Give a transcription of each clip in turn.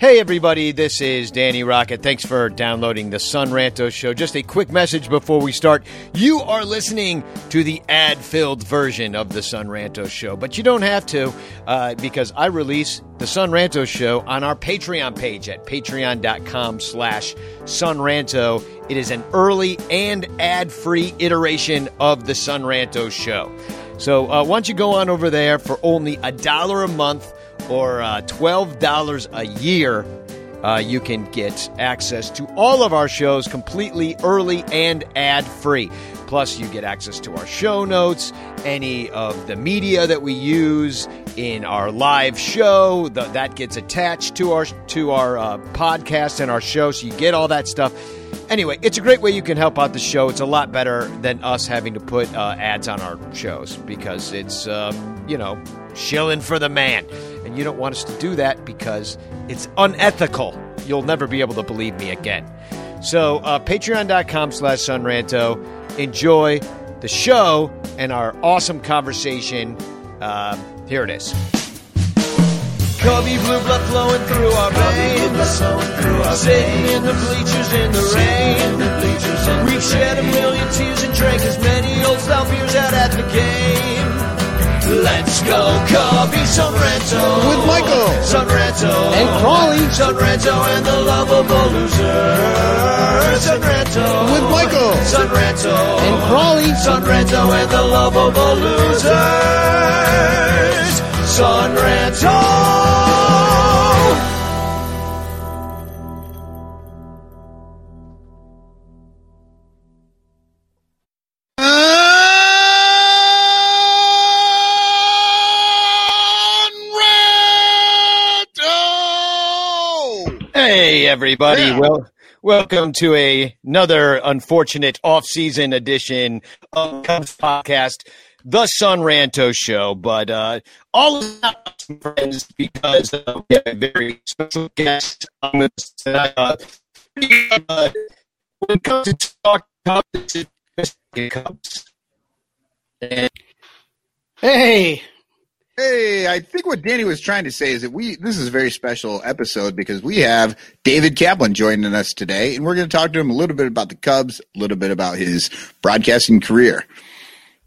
Hey, everybody, this is Danny Rocket. Thanks for downloading the Son Ranto Show. Just a quick message before we start. You are listening to the ad filled version of the Son Ranto Show, but you don't have to uh, because I release the Son Ranto Show on our Patreon page at patreon.com slash sonranto. It is an early and ad free iteration of the Son Ranto Show. So uh, why don't you go on over there for only a dollar a month or uh, $12 a year, uh, you can get access to all of our shows completely early and ad free. Plus, you get access to our show notes, any of the media that we use in our live show the, that gets attached to our to our uh, podcast and our show, so you get all that stuff. Anyway, it's a great way you can help out the show. It's a lot better than us having to put uh, ads on our shows because it's um, you know shilling for the man. And you don't want us to do that because it's unethical. You'll never be able to believe me again. So, uh, patreon.com slash sonranto. Enjoy the show and our awesome conversation. Uh, here it is. Cubby blue blood flowing through our veins. Sitting in the bleachers in the rain. We've shed a million tears and drank as many old style beers out at the game. Let's go, Cubby Sonranto. With Michael. Sonranto. And Crawley. Sonranto and the lovable loser. Sonranto. With Michael. Sonranto. And Crawley. Sonranto and the lovable losers. Sonranto. Everybody. Yeah. Well, welcome to a, another unfortunate off-season edition of Cubs podcast, The Son Ranto Show. But uh, all of that, friends, because uh, we have a very special guest on this tonight. Uh, uh, when it comes to talk Cubs, it's Cubs. And Hey, Hey, I think what Danny was trying to say is that we this is a very special episode because we have David Kaplan joining us today, and we're going to talk to him a little bit about the Cubs, a little bit about his broadcasting career.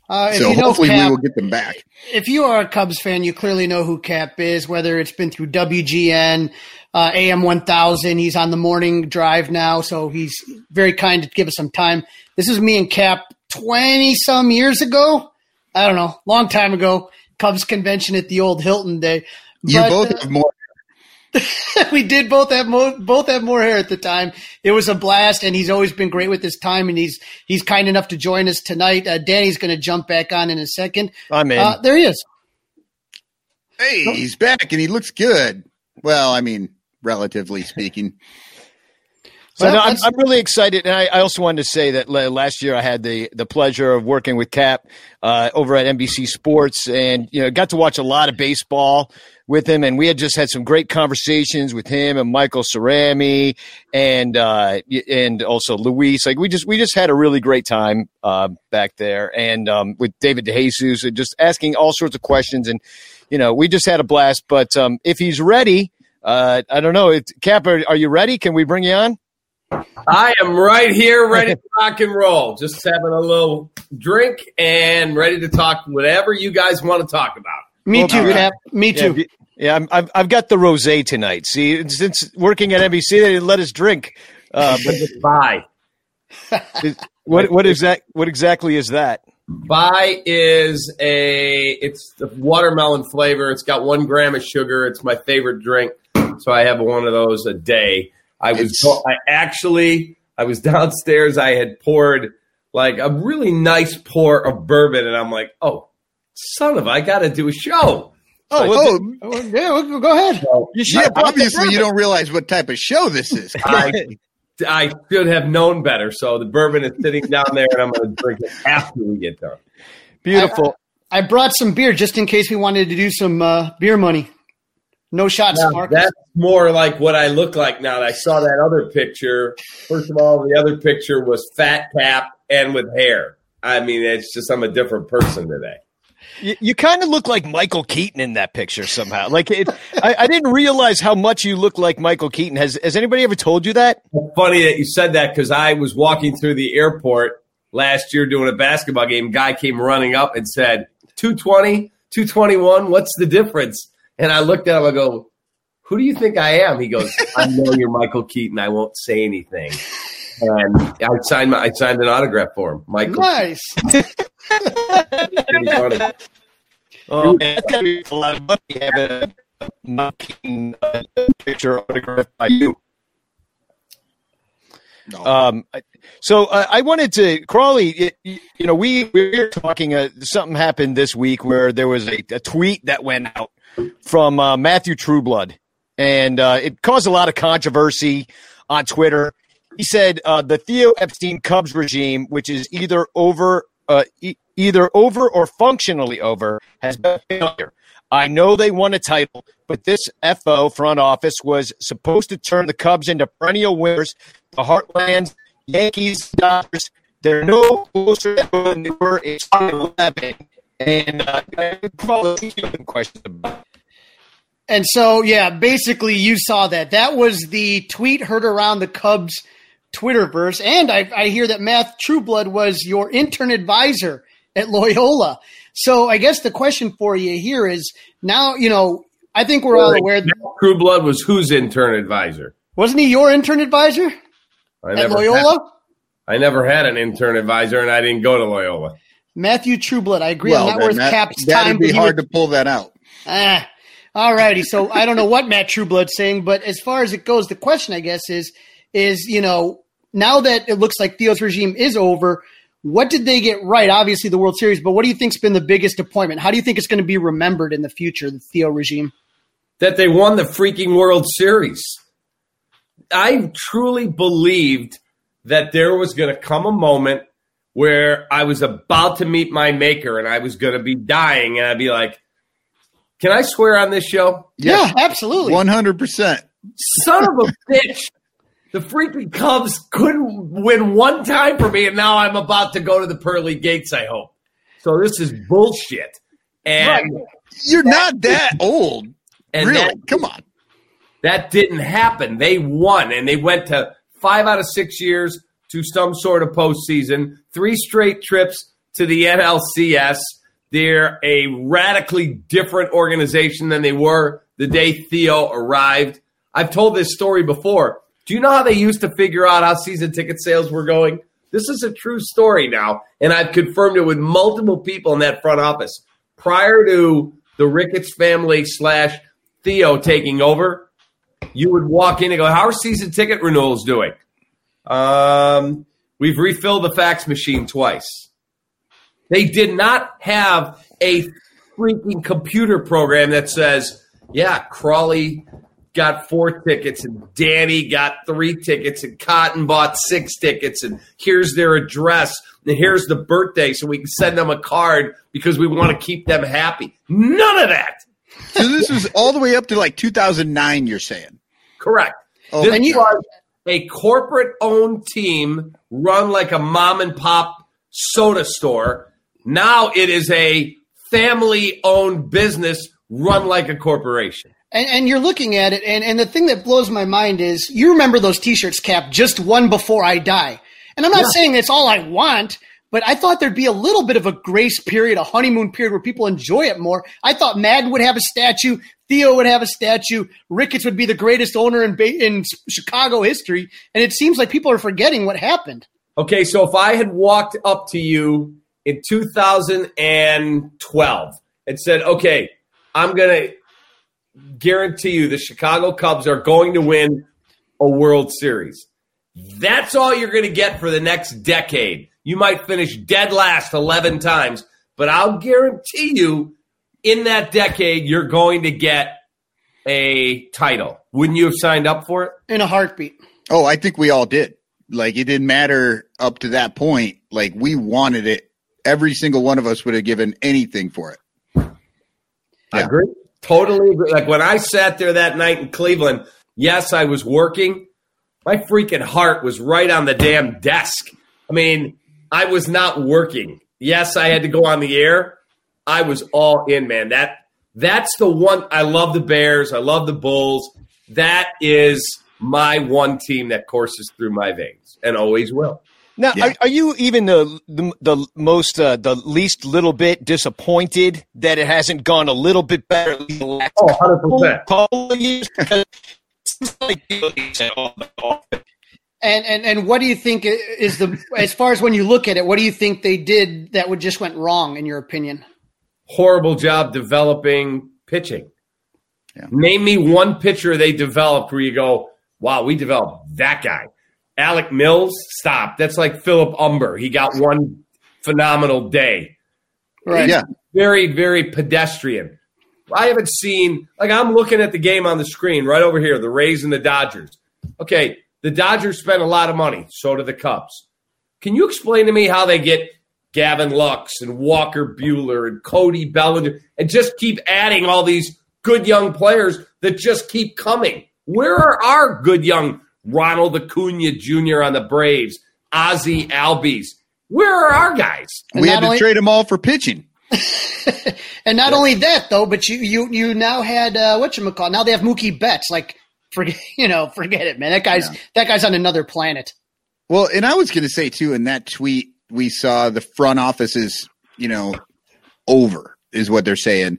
uh, if so hopefully we will get them back. if you are a Cubs fan, you clearly know who Cap is. Whether it's been through WGN, uh, AM one thousand, he's on the morning drive now, so he's very kind to give us some time. This is me and Cap twenty some years ago. I don't know, long time ago. Cubs convention at the old Hilton day. You But, both uh, have more. we did both have more, both have more hair at the time. It was a blast, and he's always been great with his time, and he's he's kind enough to join us tonight. Uh, Danny's going to jump back on in a second. I'm in. Uh, there he is. Hey, he's back and he looks good. Well, I mean, relatively speaking. So Well, no, I'm, I'm really excited, and I, I also wanted to say that last year I had the the pleasure of working with Cap uh, over at NBC Sports, and you know got to watch a lot of baseball with him, and we had just had some great conversations with him and Michael Cerami, and uh, and also Luis. Like we just we just had a really great time uh, back there, and um, with David DeJesus, and just asking all sorts of questions, and you know we just had a blast. But um, if he's ready. Uh, I don't know. It, Cap, are, are you ready? Can we bring you on? I am right here, ready to rock and roll. Just having a little drink and ready to talk whatever you guys want to talk about. Me Well, too, all right. Cap. Me Yeah, too. b- yeah, I'm, I've I've got the rosé tonight. See, since working at NBC, they didn't let us drink. Uh, but Bai. is- what what is that? What exactly is that? Bai is a it's the watermelon flavor. It's got one gram of sugar. It's my favorite drink, so I have one of those a day. I was It's- I actually I was downstairs. I had poured like a really nice pour of bourbon, and I'm like, oh, son of, I got to do a show. Oh, well, Oh, Oh, yeah, well, go ahead. you should yeah, have brought the obviously you don't realize what type of show this is. I, I should have known better. So the bourbon is sitting down there, and I'm going to drink it after we get done. Beautiful. I brought some beer just in case we wanted to do some uh, beer money. No shots, Now, Marcus. that's more like what I look like now. that I saw that other picture. First of all, the other picture was fat cap and with hair. I mean, it's just I'm a different person today. You, you kind of look like Michael Keaton in that picture somehow. Like it, I, I didn't realize how much you look like Michael Keaton. Has Has anybody ever told you that? Funny that you said that because I was walking through the airport last year doing a basketball game. Guy came running up and said, 220, 221, what's the difference? And I looked at him, I go, Who do you think I am? He goes, I know you're Michael Keaton. I won't say anything. And I signed my, I signed an autograph for him. Michael. nice. Oh, man, that's gotta be a lot of money having a Keaton uh, picture autographed by you. No. Um, so uh, I wanted to Crawley. It, you know, we we were talking. Uh, something happened this week where there was a, a tweet that went out from uh, Matthew Trueblood, and uh, it caused a lot of controversy on Twitter. He said uh, the Theo Epstein Cubs regime, which is either over, uh, e- either over or functionally over, has been failure. I know they won a title, but this FO front office was supposed to turn the Cubs into perennial winners. The Heartlands, Yankees, Dodgers, they're no closer than they were in 2011. And uh, probably questions about. And so, yeah, basically, you saw that. That was the tweet heard around the Cubs Twitterverse. And I, I hear that Math Trueblood was your intern advisor at Loyola. So I guess the question for you here is now, you know, I think we're all aware. Trueblood was whose intern advisor? Wasn't he your intern advisor I at Loyola? Had, I never had an intern advisor, and I didn't go to Loyola. Matthew Trueblood. I agree. well, I'm not worth that, Cap's that'd time. be but he hard was- to pull that out. Ah, all righty. So I don't know what Matt Trueblood's saying, but as far as it goes, the question I guess is, is you know, now that it looks like Theo's regime is over, what did they get right? Obviously, the World Series, but what do you think's been the biggest appointment? How do you think it's going to be remembered in the future, the Theo regime? That they won the freaking World Series. I truly believed that there was going to come a moment where I was about to meet my maker and I was going to be dying, and I'd be like, "Can I swear on this show?" Yeah, absolutely. One hundred percent. Son of a bitch. The freaking Cubs couldn't win one time for me, and now I'm about to go to the pearly gates, I hope. So this is bullshit. And, You're not that old. and really? that, Come on. that didn't happen. They won, and they went to five out of six years to some sort of postseason, three straight trips to the NLCS. They're a radically different organization than they were the day Theo arrived. I've told this story before. Do you know how they used to figure out how season ticket sales were going? This is a true story now, and I've confirmed it with multiple people in that front office. Prior to the Ricketts family slash Theo taking over, you would walk in and go, "How are season ticket renewals doing?" Um, we've refilled the fax machine twice. They did not have a freaking computer program that says, "Yeah, Crawley got four tickets and Danny got three tickets and Cotton bought six tickets and here's their address and here's the birthday so we can send them a card because we want to keep them happy." None of that. So this is all the way up to like 2009. You're saying? Correct. Oh, this and you- was a corporate owned team run like a mom and pop soda store. Now it is a family owned business run like a corporation. And, and you're looking at it, and, and the thing that blows my mind is you remember those T-shirts, Cap, just one before I die. And I'm not saying that's all I want, but I thought there'd be a little bit of a grace period, a honeymoon period where people enjoy it more. I thought Maddon would have a statue, Theo would have a statue, Ricketts would be the greatest owner in in Chicago history, and it seems like people are forgetting what happened. Okay, so if I had walked up to you in 2012 and said, okay, I'm going to guarantee you the Chicago Cubs are going to win a World Series. That's all you're going to get for the next decade. You might finish dead last 11 times, but I'll guarantee you in that decade, you're going to get a title. Wouldn't you have signed up for it? In a heartbeat. Oh, I think we all did. Like it didn't matter up to that point. Like we wanted it. Every single one of us would have given anything for it. I Yeah. agree. Totally agree. Like when I sat there that night in Cleveland, yes, I was working. My freaking heart was right on the damn desk. I mean, I was not working. Yes, I had to go on the air. I was all in, man. That that's the one I love the Bears. I love the Bulls. That is my one team that courses through my veins and always will. Now, yeah. are, are, you even the the, the most uh, the least little bit disappointed that it hasn't gone a little bit better? Oh, 100 percent. And, and and what do you think is the as far as when you look at it, what do you think they did that would just went wrong in your opinion? Horrible job developing pitching. Yeah. Name me one pitcher they developed where you go, wow, we developed that guy. Alec Mills, stop. That's like Philip Humber. He got one phenomenal day. Right. Yeah. Very, very pedestrian. I haven't seen like I'm looking at the game on the screen right over here, the Rays and the Dodgers. Okay, the Dodgers spent a lot of money, so do the Cubs. Can you explain to me how they get Gavin Lux and Walker Buehler and Cody Bellinger and just keep adding all these good young players that just keep coming? Where are our good young Ronald Acuna Jr. on the Braves, Ozzie Albies? Where are our guys? we had to only- trade them all for pitching. and not only that though, but you you you now had uh, what you call now they have Mookie Betts. Like forget you know forget it, man. That guy's yeah. that guy's on another planet. Well, and I was going to say too in that tweet we saw the front office is you know over is what they're saying.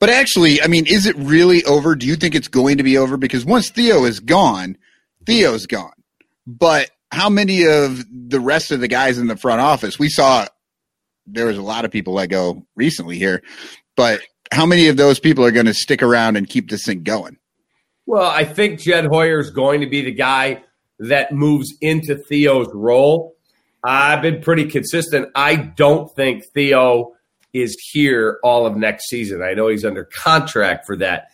But actually, I mean, is it really over? Do you think it's going to be over? Because once Theo is gone, Theo's gone. But how many of the rest of the guys in the front office we saw there was a lot of people let go recently here, but how many of those people are going to stick around and keep this thing going? Well, I think Jed Hoyer is going to be the guy that moves into Theo's role. I've been pretty consistent. I don't think Theo is here all of next season. I know he's under contract for that.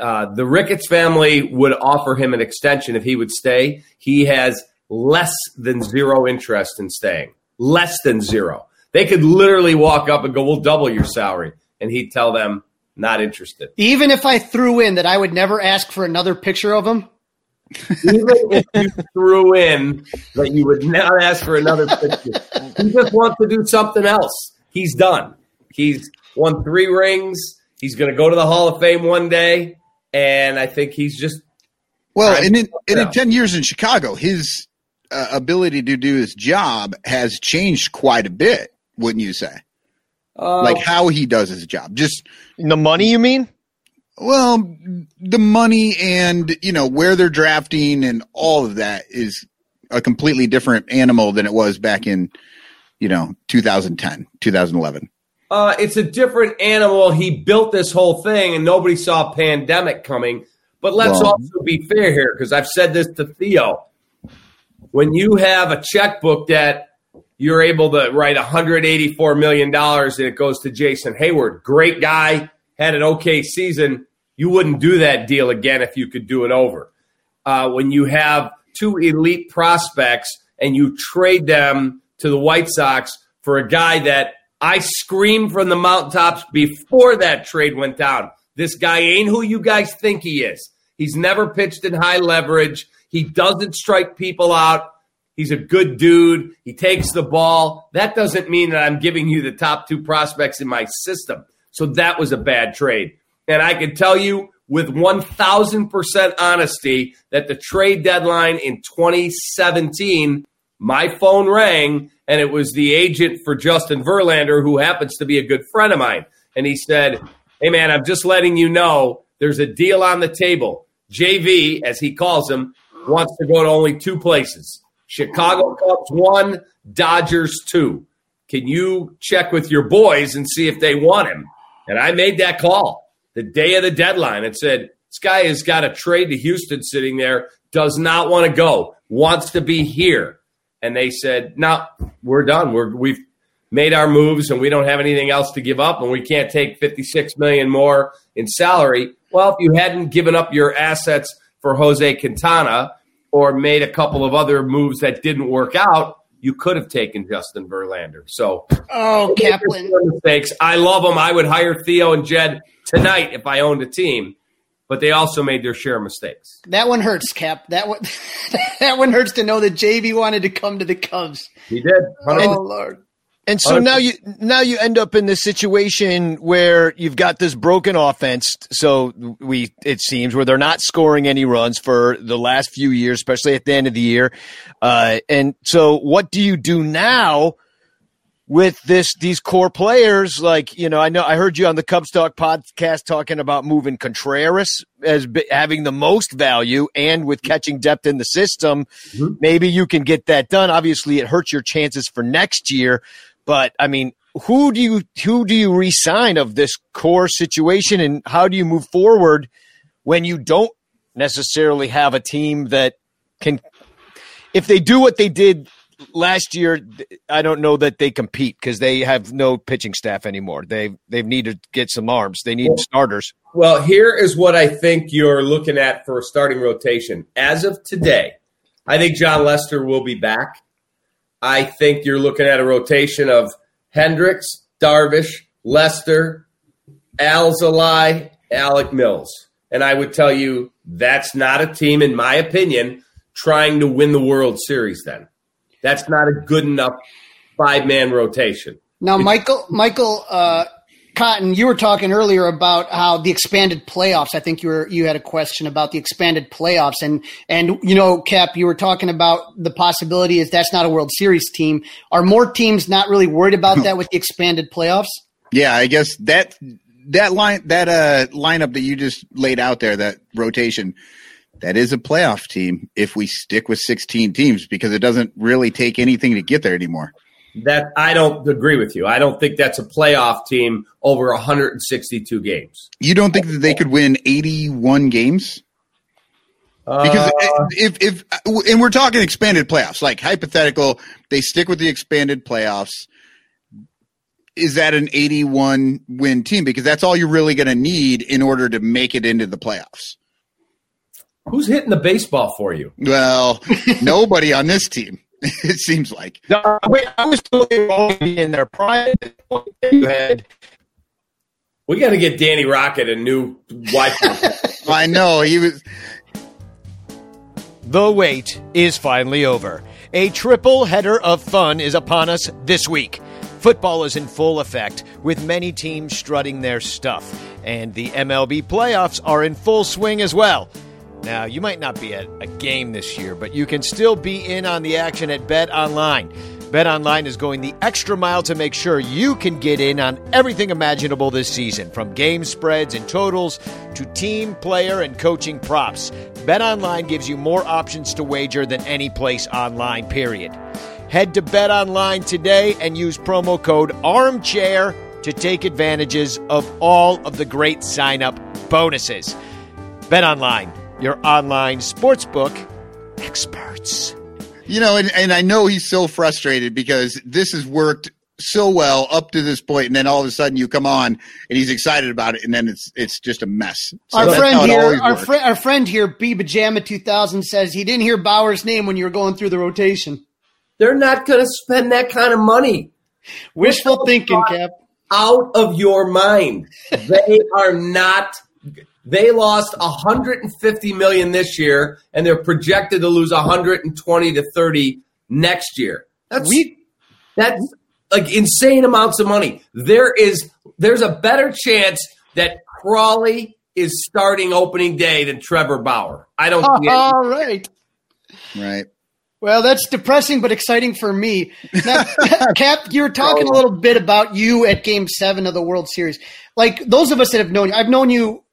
Uh, the Ricketts family would offer him an extension if he would stay. He has less than zero interest in staying. Less than zero. They could literally walk up and go, "We'll double your salary," and he'd tell them, "Not interested." Even if I threw in that I would never ask for another picture of him. Even if you threw in that you would not ask for another picture, he just wants to do something else. He's done. He's won three rings. He's going to go to the Hall of Fame one day, and I think he's just well. And in, and in ten years in Chicago, his uh, ability to do his job has changed quite a bit wouldn't you say? Uh, like how he does his job. Just the money, you mean? Well, the money and you know where they're drafting and all of that is a completely different animal than it was back in you know 2010, 2011. Uh, it's a different animal. He built this whole thing, and nobody saw a pandemic coming. But let's well, also be fair here, because I've said this to Theo. When you have a checkbook that you're able to write $184 million and it goes to Jason Heyward. Great guy, had an okay season. You wouldn't do that deal again if you could do it over. Uh, when you have two elite prospects and you trade them to the White Sox for a guy that I screamed from the mountaintops before that trade went down. This guy ain't who you guys think he is. He's never pitched in high leverage. He doesn't strike people out. He's a good dude. He takes the ball. That doesn't mean that I'm giving you the top two prospects in my system. So that was a bad trade. And I can tell you with 1000% honesty that the trade deadline in 2017, my phone rang and it was the agent for Justin Verlander, who happens to be a good friend of mine. And he said, Hey, man, I'm just letting you know there's a deal on the table. JV, as he calls him, wants to go to only two places Chicago Cubs one, Dodgers two. Can you check with your boys and see if they want him? And I made that call the day of the deadline and said, This guy has got a trade to Houston sitting there, does not want to go, wants to be here. And they said, No, we're done. We're, we've made our moves and we don't have anything else to give up and we can't take 56 million more in salary. Well, if you hadn't given up your assets for Jose Quintana, or made a couple of other moves that didn't work out, you could have taken Justin Verlander. So, oh, Kaplan mistakes. I love them. I would hire Theo and Jed tonight if I owned a team, but they also made their share of mistakes. That one hurts, Cap. That one, that one hurts to know that JV wanted to come to the Cubs. He did. Oh Lord. And so now you now you end up in this situation where you've got this broken offense. So we it seems where they're not scoring any runs for the last few years, especially at the end of the year. Uh, and so what do you do now with this these core players? Like you know, I know I heard you on the Cubs Talk podcast talking about moving Contreras as having the most value, and with catching depth in the system, mm-hmm. maybe you can get that done. Obviously, it hurts your chances for next year. But I mean, who do you who do you resign of this core situation, and how do you move forward when you don't necessarily have a team that can? If they do what they did last year, I don't know that they compete because they have no pitching staff anymore. They they need to get some arms. They need well, starters. Well, here is what I think you're looking at for a starting rotation as of today. I think Jon Lester will be back. I think you're looking at a rotation of Hendricks, Darvish, Lester, Alzolay, Alec Mills. And I would tell you that's not a team, in my opinion, trying to win the World Series then. That's not a good enough five man rotation. Now, Michael, Michael, uh, Cotton, you were talking earlier about how the expanded playoffs. I think you were you had a question about the expanded playoffs, and and you know, Cap, you were talking about the possibility is that's not a World Series team. Are more teams not really worried about that with the expanded playoffs? Yeah, I guess that that line that uh lineup that you just laid out there, that rotation, that is a playoff team if we stick with 16 teams because it doesn't really take anything to get there anymore that I don't agree with you. I don't think that's a playoff team over 162 games. You don't think that they could win 81 games? Because uh, if if and we're talking expanded playoffs, like hypothetical, they stick with the expanded playoffs. Is that an 81 win team? Because that's all you're really going to need in order to make it into the playoffs. Who's hitting the baseball for you? Well, nobody on this team. it seems like. No, wait, I was totally in their prime. You had. We got to get Danny Rocket a new wife. I know he was. The wait is finally over. A triple header of fun is upon us this week. Football is in full effect, with many teams strutting their stuff, and the MLB playoffs are in full swing as well. Now, you might not be at a game this year, but you can still be in on the action at Bet Online. Bet Online is going the extra mile to make sure you can get in on everything imaginable this season, from game spreads and totals to team, player, and coaching props. Bet Online gives you more options to wager than any place online, period. Head to Bet Online today and use promo code ARMCHAIR to take advantages of all of the great sign up bonuses. Bet Online your online sportsbook experts. You know, and, and I know he's so frustrated because this has worked so well up to this point, and then all of a sudden you come on and he's excited about it, and then it's it's just a mess. So our friend here, our, fr- our friend here, B Pajama two thousand says he didn't hear Bauer's name when you were going through the rotation. They're not going to spend that kind of money. Wishful thinking, Cap. Out of your mind. They are not they lost 150 million this year, and they're projected to lose 120 to 30 next year. That's we, that's like insane amounts of money. There is there's a better chance that Crawley is starting opening day than Trevor Bauer. I don't. All right, right. Well, that's depressing but exciting for me. Now, Cap, you were talking a little bit about you at Game Seven of the World Series. Like those of us that have known you, I've known you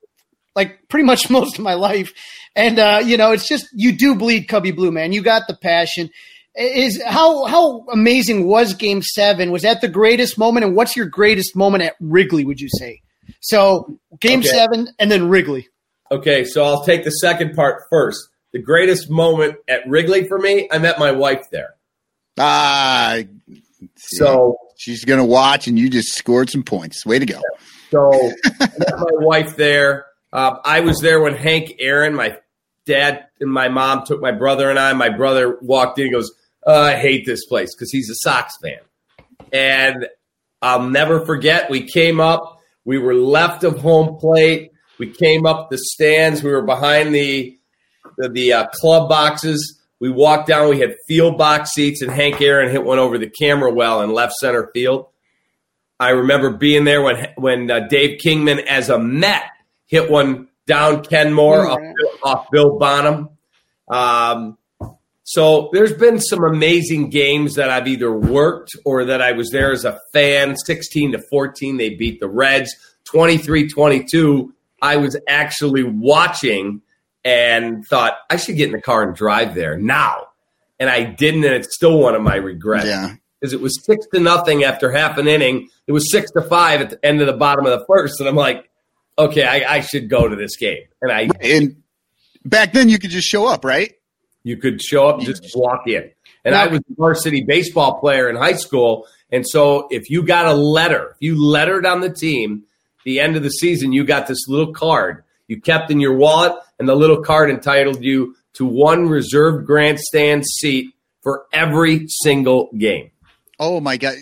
like pretty much most of my life. And uh, you know, it's just you do bleed Cubby Blue, man. You got the passion. Is how how amazing was Game Seven? Was that the greatest moment? And what's your greatest moment at Wrigley? Would you say? So Game okay. Seven, and then Wrigley. Okay, so I'll take the second part first. The greatest moment at Wrigley for me, I met my wife there. Ah, so she's gonna watch, and you just scored some points. Way to go! So I met my wife there. Uh, I was there when Hank Aaron, my dad and my mom took my brother and I. My brother walked in. He goes, uh, I hate this place because he's a Sox fan. And I'll never forget, we came up, we were left of home plate. We came up the stands. We were behind the the, the uh, club boxes. We walked down. We had field box seats, and Hank Aaron hit one over the camera well in left center field. I remember being there when when uh, Dave Kingman, as a Met, hit one down Kenmore off, off Bill Bonham. Um, so there's been some amazing games that I've either worked or that I was there as a fan. 16 to 14, they beat the Reds. 23 22, I was actually watching and thought I should get in the car and drive there now. And I didn't, and it's still one of my regrets. Yeah. Because it was six to nothing after half an inning. It was six to five at the end of the bottom of the first. And I'm like, okay, I, I should go to this game. And I And back then you could just show up, right? you could show up and just walk in. And I was a varsity baseball player in high school. And so if you got a letter, if you lettered on the team, the end of the season, you got this little card you kept in your wallet, and the little card entitled you to one reserved grandstand seat for every single game. Oh my god.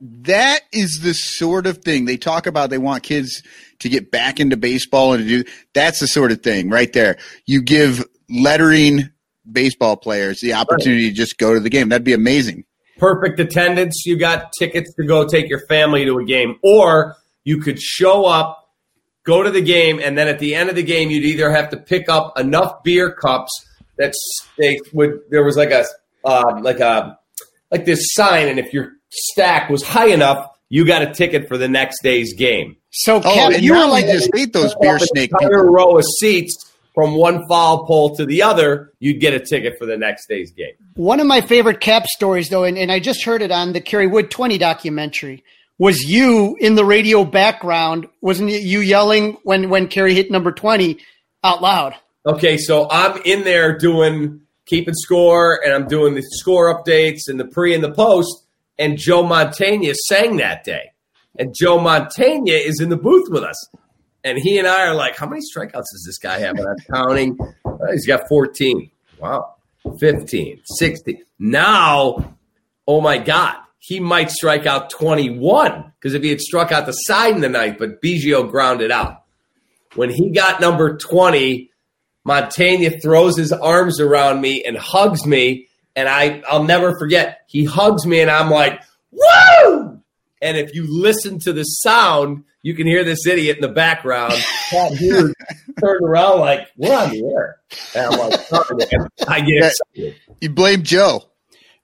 That is the sort of thing they talk about they want kids to get back into baseball and to do that's the sort of thing right there. You give lettering baseball players the opportunity to just go to the game. That'd be amazing. Perfect attendance. You got tickets to go take your family to a game, or you could show up, go to the game, and then at the end of the game, you'd either have to pick up enough beer cups that they would. There was like a uh, like a like this sign, and if your stack was high enough, you got a ticket for the next day's game. So, Oh, you now were like just ate those beer snake. entire row of seats from one foul pole to the other, you'd get a ticket for the next day's game. One of my favorite cap stories, though, and, and I just heard it on the Kerry Wood 20 documentary, was you in the radio background. Wasn't it you yelling when, when Kerry hit number 20 out loud? Okay, so I'm in there doing keeping score, and I'm doing the score updates and the pre and the post, and Joe Mantegna sang that day, and Joe Mantegna is in the booth with us, and he and I are like, "How many strikeouts does this guy have?" And I'm counting. Uh, he's got 14. Wow, 15, 16. Now, oh my God, he might strike out 21 because if he had struck out the side in the ninth, but Biggio grounded out. When he got number 20, Mantegna throws his arms around me and hugs me, and I I'll never forget. He hugs me, and I'm like, "Woo!" And if you listen to the sound, you can hear this idiot in the background. Pat Hughes turned around like, "We're on the air," and I'm like, "Sorry, man." I get excited. You blame Joe.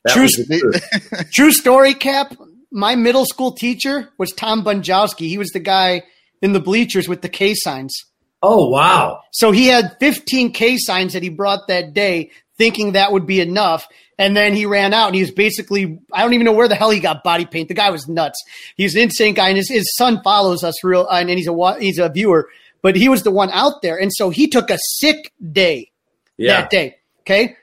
That True was the truth. True story, Cap. My middle school teacher was Tom Bunjowski. He was the guy in the bleachers with the K signs. Oh wow! So he had 15 K signs that he brought that day, thinking that would be enough. And then he ran out and he was basically, I don't even know where the hell he got body paint. The guy was nuts. He's an insane guy and his, his son follows us real, uh, and he's a, he's a viewer, but he was the one out there. And so he took a sick day Yeah, that day. Okay.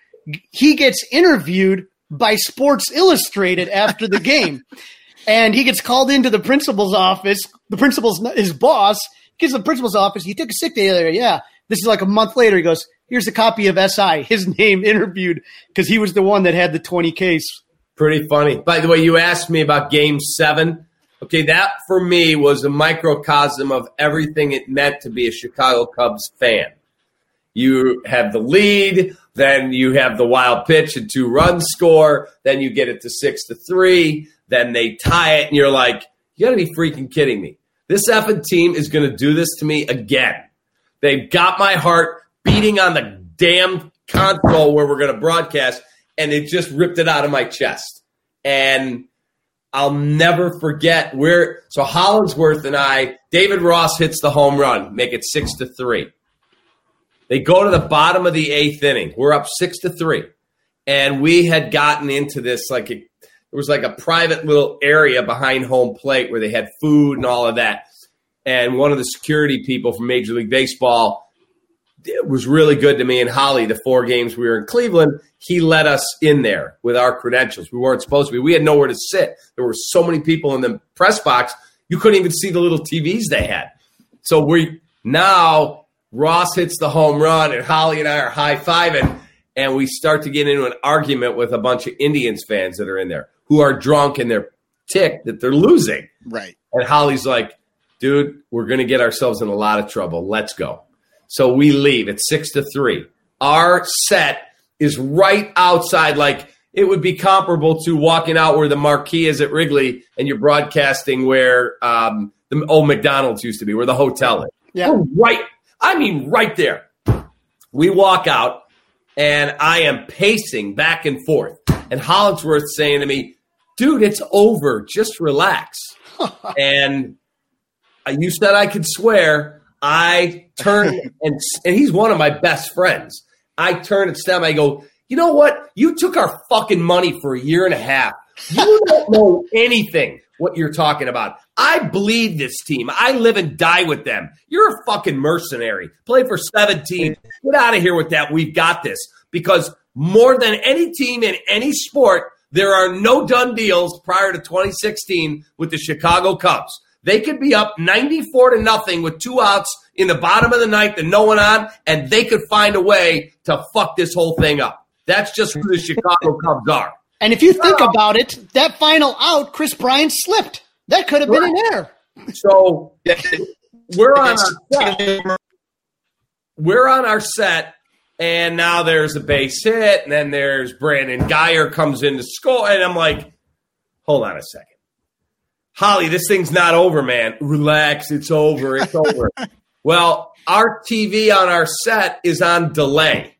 He gets interviewed by Sports Illustrated after the game. and he gets called into the principal's office. The principal's his boss. Gets to the principal's office. He took a sick day there. Yeah. This is like a month later. He goes, here's a copy of SI, his name interviewed because he was the one that had the 20 case. Pretty funny. By the way, you asked me about game seven. Okay, that for me was a microcosm of everything it meant to be a Chicago Cubs fan. You have the lead, then you have the wild pitch and two run score, then you get it to six to three, then they tie it, and you're like, you gotta be freaking kidding me. This effing team is gonna do this to me again. They've got my heart beating on the damn console where we're going to broadcast, and it just ripped it out of my chest. And I'll never forget where. So Hollandsworth and I, David Ross hits the home run, make it six to three. They go to the bottom of the eighth inning. We're up six to three, and we had gotten into this like it was like a private little area behind home plate where they had food and all of that. And one of the security people from Major League Baseball was really good to me and Holly the four games we were in Cleveland. He let us in there with our credentials. We weren't supposed to be. We had nowhere to sit. There were so many people in the press box, you couldn't even see the little TVs they had. So we now Ross hits the home run and Holly and I are high fiving. and we start to get into an argument with a bunch of Indians fans that are in there who are drunk and they're ticked that they're losing. Right. And Holly's like, dude, we're going to get ourselves in a lot of trouble. Let's go. So we leave. It's six to three. Our set is right outside, like it would be comparable to walking out where the marquee is at Wrigley and you're broadcasting where um, the old McDonald's used to be, where the hotel is. Yeah. We're right. I mean, right there. We walk out, and I am pacing back and forth. And Hollandsworth saying to me, dude, it's over. Just relax. and uh, you said I could swear. I turn and and he's one of my best friends. I turn and Stem. I go, you know what? You took our fucking money for a year and a half. You don't know anything what you're talking about. I bleed this team. I live and die with them. You're a fucking mercenary. Play for 17. Get out of here with that. We've got this. Because more than any team in any sport, there are no done deals prior to 2016 with the Chicago Cubs. They could be up 94 to nothing with two outs in the bottom of the ninth and no one on, and they could find a way to fuck this whole thing up. That's just who the Chicago Cubs are. And if you think about it, that final out, Kris Bryant slipped. That could have been an error. So we're on our set. We're on our set, and now there's a base hit, and then there's Brandon Guyer comes in to score, and I'm like, hold on a second. Holly, this thing's not over, man. Relax, it's over, it's over. well, our TV on our set is on delay.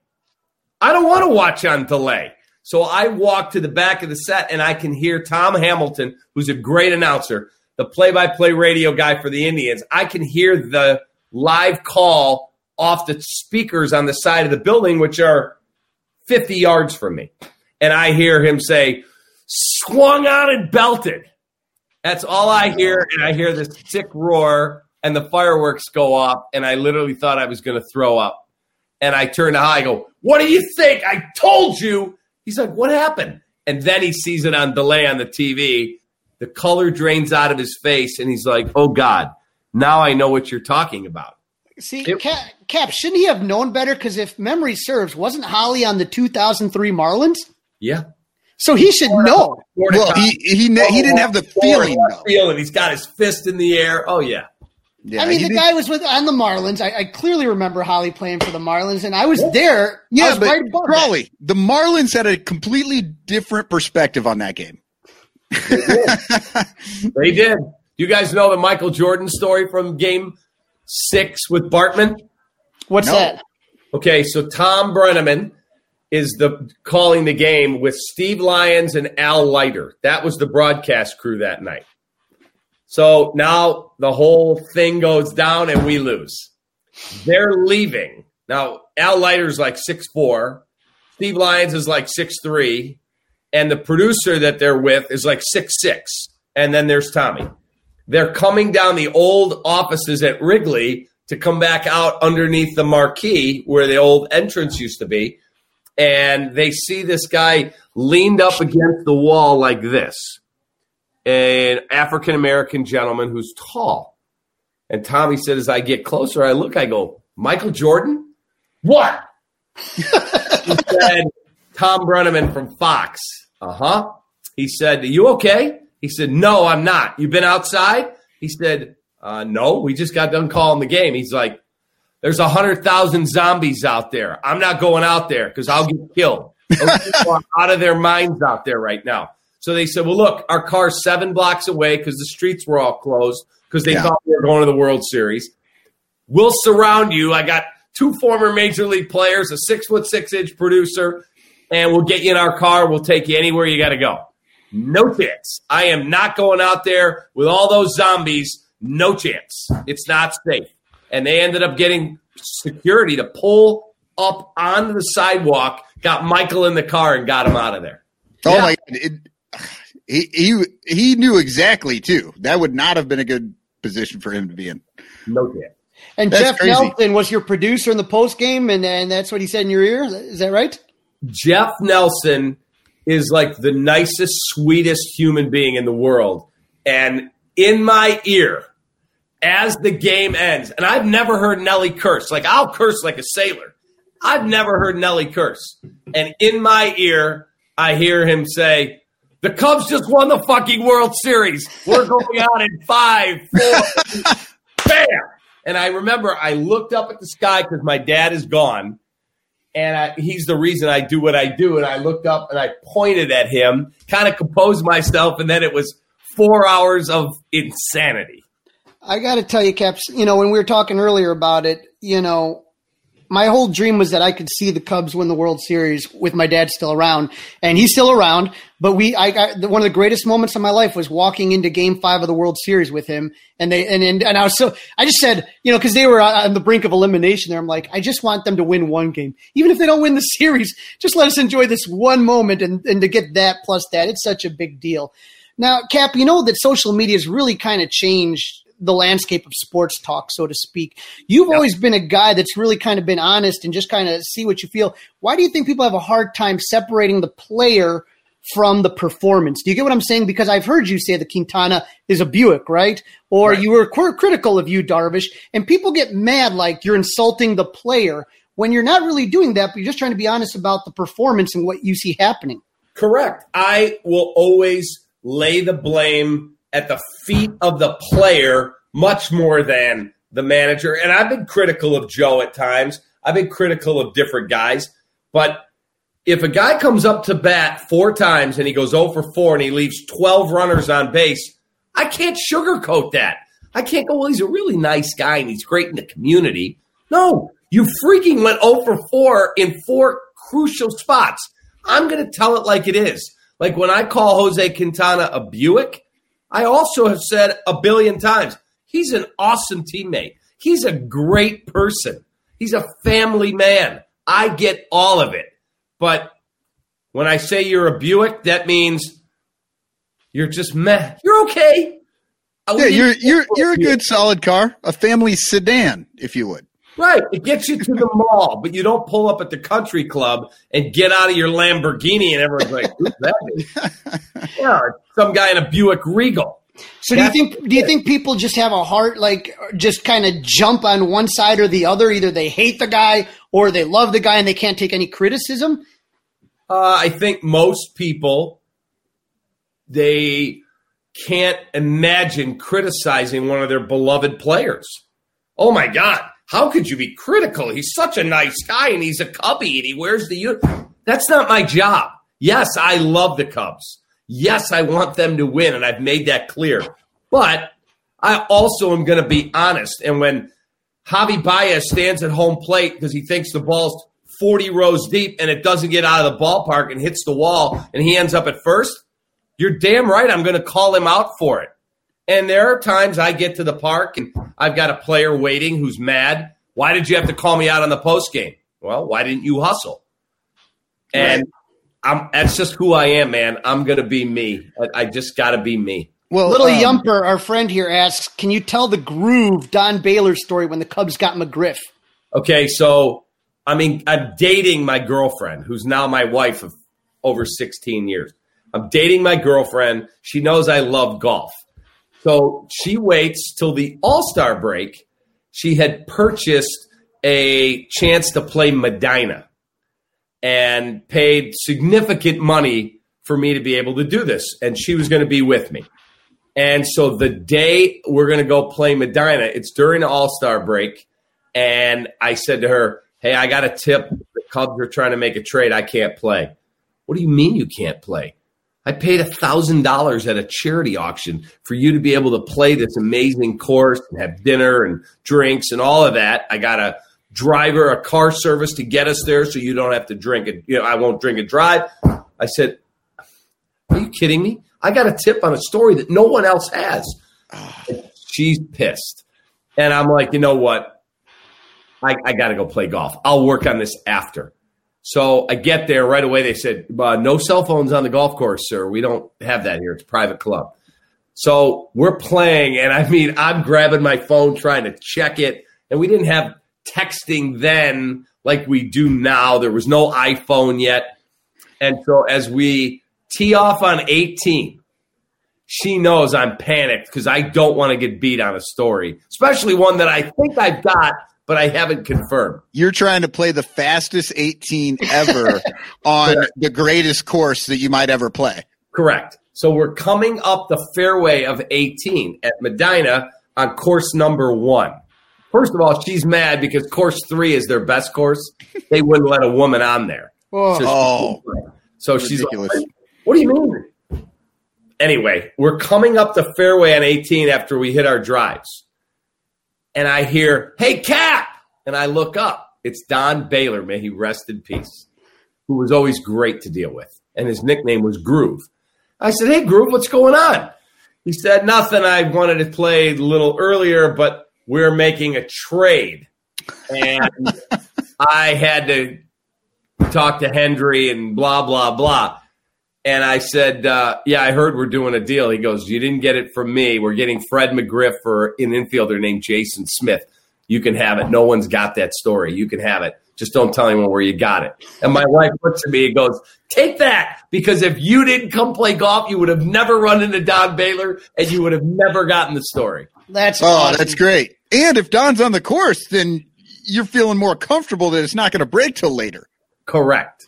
I don't want to watch on delay. So I walk to the back of the set and I can hear Tom Hamilton, who's a great announcer, the play by play radio guy for the Indians. I can hear the live call off the speakers on the side of the building, which are 50 yards from me. And I hear him say, swung out and belted. That's all I hear. And I hear this sick roar and the fireworks go off. And I literally thought I was going to throw up. And I turn to High, I go, What do you think? I told you. He's like, What happened? And then he sees it on delay on the TV. The color drains out of his face. And he's like, Oh God, now I know what you're talking about. See, Cap, Cap, shouldn't he have known better? Because if memory serves, wasn't Holly on the 2003 Marlins? Yeah. So he should know. Well, he he he didn't oh, have the feeling though. Feeling. He's got his fist in the air. Oh yeah. Yeah, I mean, the did- guy was with on the Marlins. I, I clearly remember Holly playing for the Marlins, and I was there. I Yeah, was but right above that. The Marlins had a completely different perspective on that game. They did. You guys know the Michael Jordan story from game six with Bartman? What's No. that? Okay, so Thom Brennaman is the calling the game with Steve Lyons and Al Leiter. That was the broadcast crew that night. So now the whole thing goes down and we lose. They're leaving. Now Al Leiter's like six four, Steve Lyons is like six three, and the producer that they're with is like six six. And then there's Tommy. They're coming down the old offices at Wrigley to come back out underneath the marquee where the old entrance used to be. And they see this guy leaned up against the wall like this an African American gentleman who's tall. And Tommy said, as I get closer, I look, I go, Michael Jordan? What? he said, Thom Brennaman from Fox. Uh huh. He said, Are you okay? He said, No, I'm not. You been outside? He said, uh, No, we just got done calling the game. He's like, There's a hundred thousand zombies out there. I'm not going out there because I'll get killed. Those people are out of their minds out there right now. So they said, Well, look, our car's seven blocks away because the streets were all closed because they Yeah. thought we were going to the World Series. We'll surround you. I got two former major league players, a six foot six inch producer, and we'll get you in our car. We'll take you anywhere you got to go. No chance. I am not going out there with all those zombies. No chance. It's not safe. And they ended up getting security to pull up on the sidewalk, got Michael in the car, and got him out of there. Oh Yeah. my god. It, he he he knew exactly too. That would not have been a good position for him to be in. No chance. And That's Jeff crazy. Nelson was your producer in the post game, and, and that's what he said in your ear. Is that right? Jeff Nelson is like the nicest, sweetest human being in the world. And in my ear, as the game ends, and I've never heard Nelly curse. Like I'll curse like a sailor. I've never heard Nelly curse. And in my ear, I hear him say, the Cubs just won the fucking World Series. We're going on in five, four, bam. And I remember I looked up at the sky because my dad is gone. And I, he's the reason I do what I do. And I looked up and I pointed at him, kind of composed myself. And then it was four hours of insanity. I got to tell you, Caps, you know, when we were talking earlier about it, you know, my whole dream was that I could see the Cubs win the World Series with my dad still around, and he's still around. But we, I, I, one of the greatest moments of my life was walking into Game Five of the World Series with him, and they, and and, and I was so, I just said, you know, because they were uh, on the brink of elimination. There, I'm like, I just want them to win one game, even if they don't win the series. Just let us enjoy this one moment, and and to get that plus that, it's such a big deal. Now, Cap, you know that social media has really kind of changed the landscape of sports talk, so to speak. You've yep. always been a guy that's really kind of been honest and just kind of see what you feel. Why do you think people have a hard time separating the player from the performance? Do you get what I'm saying? Because I've heard you say the Quintana is a Buick, right? Or right. you were critical of Yu Darvish, and people get mad like you're insulting the player when you're not really doing that, but you're just trying to be honest about the performance and what you see happening. Correct. I will always lay the blame at the feet of the player much more than the manager. And I've been critical of Joe at times. I've been critical of different guys. But if a guy comes up to bat four times and he goes 0 for 4 and he leaves 12 runners on base, I can't sugarcoat that. I can't go, well, he's a really nice guy and he's great in the community. No, you freaking went 0 for 4 in four crucial spots. I'm going to tell it like it is. Like when I call Jose Quintana a Buick, I also have said a billion times he's an awesome teammate. He's a great person. He's a family man. I get all of it. But when I say you're a Buick, that means you're just meh. You're okay. Yeah, you're you're you're a good solid car, a family sedan, if you would. Right. It gets you to the mall, but you don't pull up at the country club and get out of your Lamborghini and everyone's like, who's that? yeah, some guy in a Buick Regal. So do you think do you think people just have a heart like just kind of jump on one side or the other? Either they hate the guy or they love the guy and they can't take any criticism? Uh, I think most people they can't imagine criticizing one of their beloved players. Oh my God, how could you be critical? He's such a nice guy and he's a Cubby and he wears the uniform. That's not my job. Yes, I love the Cubs. Yes, I want them to win, and I've made that clear. But I also am going to be honest. And when Javi Baez stands at home plate because he thinks the ball's 40 rows deep and it doesn't get out of the ballpark and hits the wall and he ends up at first, you're damn right I'm going to call him out for it. And there are times I get to the park and I've got a player waiting who's mad. Why did you have to call me out on the post game? Well, why didn't you hustle? And I'm that's just who I am, man. I'm gonna be me. I, I just gotta be me. Well, little um, Yumper, our friend here asks, can you tell the groove Don Baylor story when the Cubs got McGriff? Okay, so I mean, I'm dating my girlfriend, who's now my wife of over 16 years. I'm dating my girlfriend. She knows I love golf. So she waits till the All Star break. She had purchased a chance to play Medinah and paid significant money for me to be able to do this. And she was going to be with me. And so the day we're going to go play Medinah, it's during the All Star break. And I said to her, Hey, I got a tip. The Cubs are trying to make a trade. I can't play. What do you mean you can't play? I paid a thousand dollars at a charity auction for you to be able to play this amazing course and have dinner and drinks and all of that. I got a driver, a car service to get us there, so you don't have to drink it. You know, I won't drink and drive. I said, "Are you kidding me? I got a tip on a story that no one else has." She's pissed, and I'm like, you know what? I, I got to go play golf. I'll work on this after. So I get there right away. They said, uh, no cell phones on the golf course, sir. We don't have that here. It's a private club. So we're playing, and I mean, I'm grabbing my phone trying to check it. And we didn't have texting then like we do now. There was no iPhone yet. And so as we tee off on 18, she knows I'm panicked because I don't want to get beat on a story, especially one that I think I've got but I haven't confirmed. You're trying to play the fastest 18 ever on the greatest course that you might ever play. Correct. So we're coming up the fairway of 18 at Medinah on course number one. First of all, she's mad because course three is their best course. They wouldn't let a woman on there. Oh. So, Oh, so she's oh. ridiculous. like, what do you mean? Anyway, we're coming up the fairway on 18 after we hit our drives. And I hear, hey, Cap! And I look up. It's Don Baylor, may he rest in peace, who was always great to deal with. And his nickname was Groove. I said, hey, Groove, what's going on? He said, nothing. I wanted to play a little earlier, but we're making a trade. And I had to talk to Hendry and blah, blah, blah. And I said, uh, yeah, I heard we're doing a deal. He goes, you didn't get it from me. We're getting Fred McGriff for an infielder named Jason Smith. You can have it. No one's got that story. You can have it. Just don't tell anyone where you got it. And my wife looks at me and goes, take that. Because if you didn't come play golf, you would have never run into Don Baylor and you would have never gotten the story. That's Oh, awesome. that's great. And if Don's on the course, then you're feeling more comfortable that it's not going to break till later. Correct.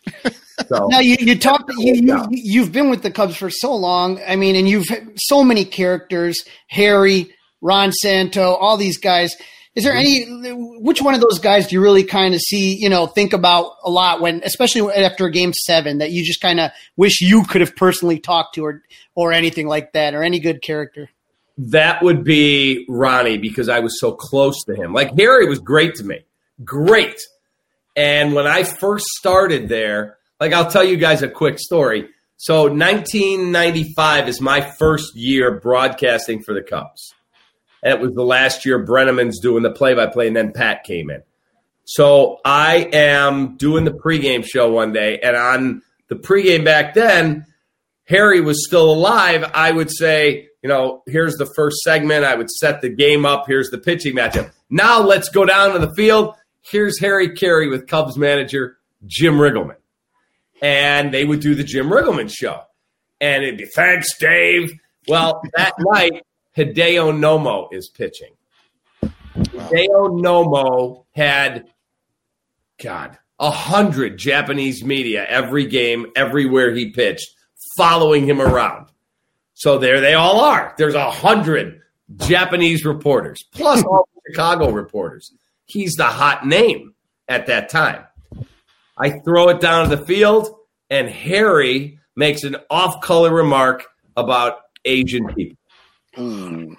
So Now you, you talked you, you you've been with the Cubs for so long. I mean, and you've so many characters: Harry, Ron Santo, all these guys. Is there mm-hmm. any which one of those guys do you really kind of see, you know, think about a lot when, especially after game seven, that you just kind of wish you could have personally talked to or or anything like that, or any good character? that would be Ronnie because I was so close to him. Like Harry was great to me. Great. And when I first started there, like I'll tell you guys a quick story. So 1995 is my first year broadcasting for the Cubs. And it was the last year Brennaman's doing the play by play, and then Pat came in. So I am doing the pregame show one day, and on the pregame back then, Harry was still alive, I would say, you know, here's the first segment. I would set the game up. Here's the pitching matchup. Now let's go down to the field. Here's Harry Caray with Cubs manager Jim Riggleman. And they would do the Jim Riggleman show. And it'd be, thanks, Dave. Well, that night, Hideo Nomo is pitching. Hideo Nomo had, God, a hundred Japanese media every game, everywhere he pitched, following him around. So there they all are. There's a hundred Japanese reporters, plus all the Chicago reporters. He's the hot name at that time. I throw it down to the field, and Harry makes an off color remark about Asian people,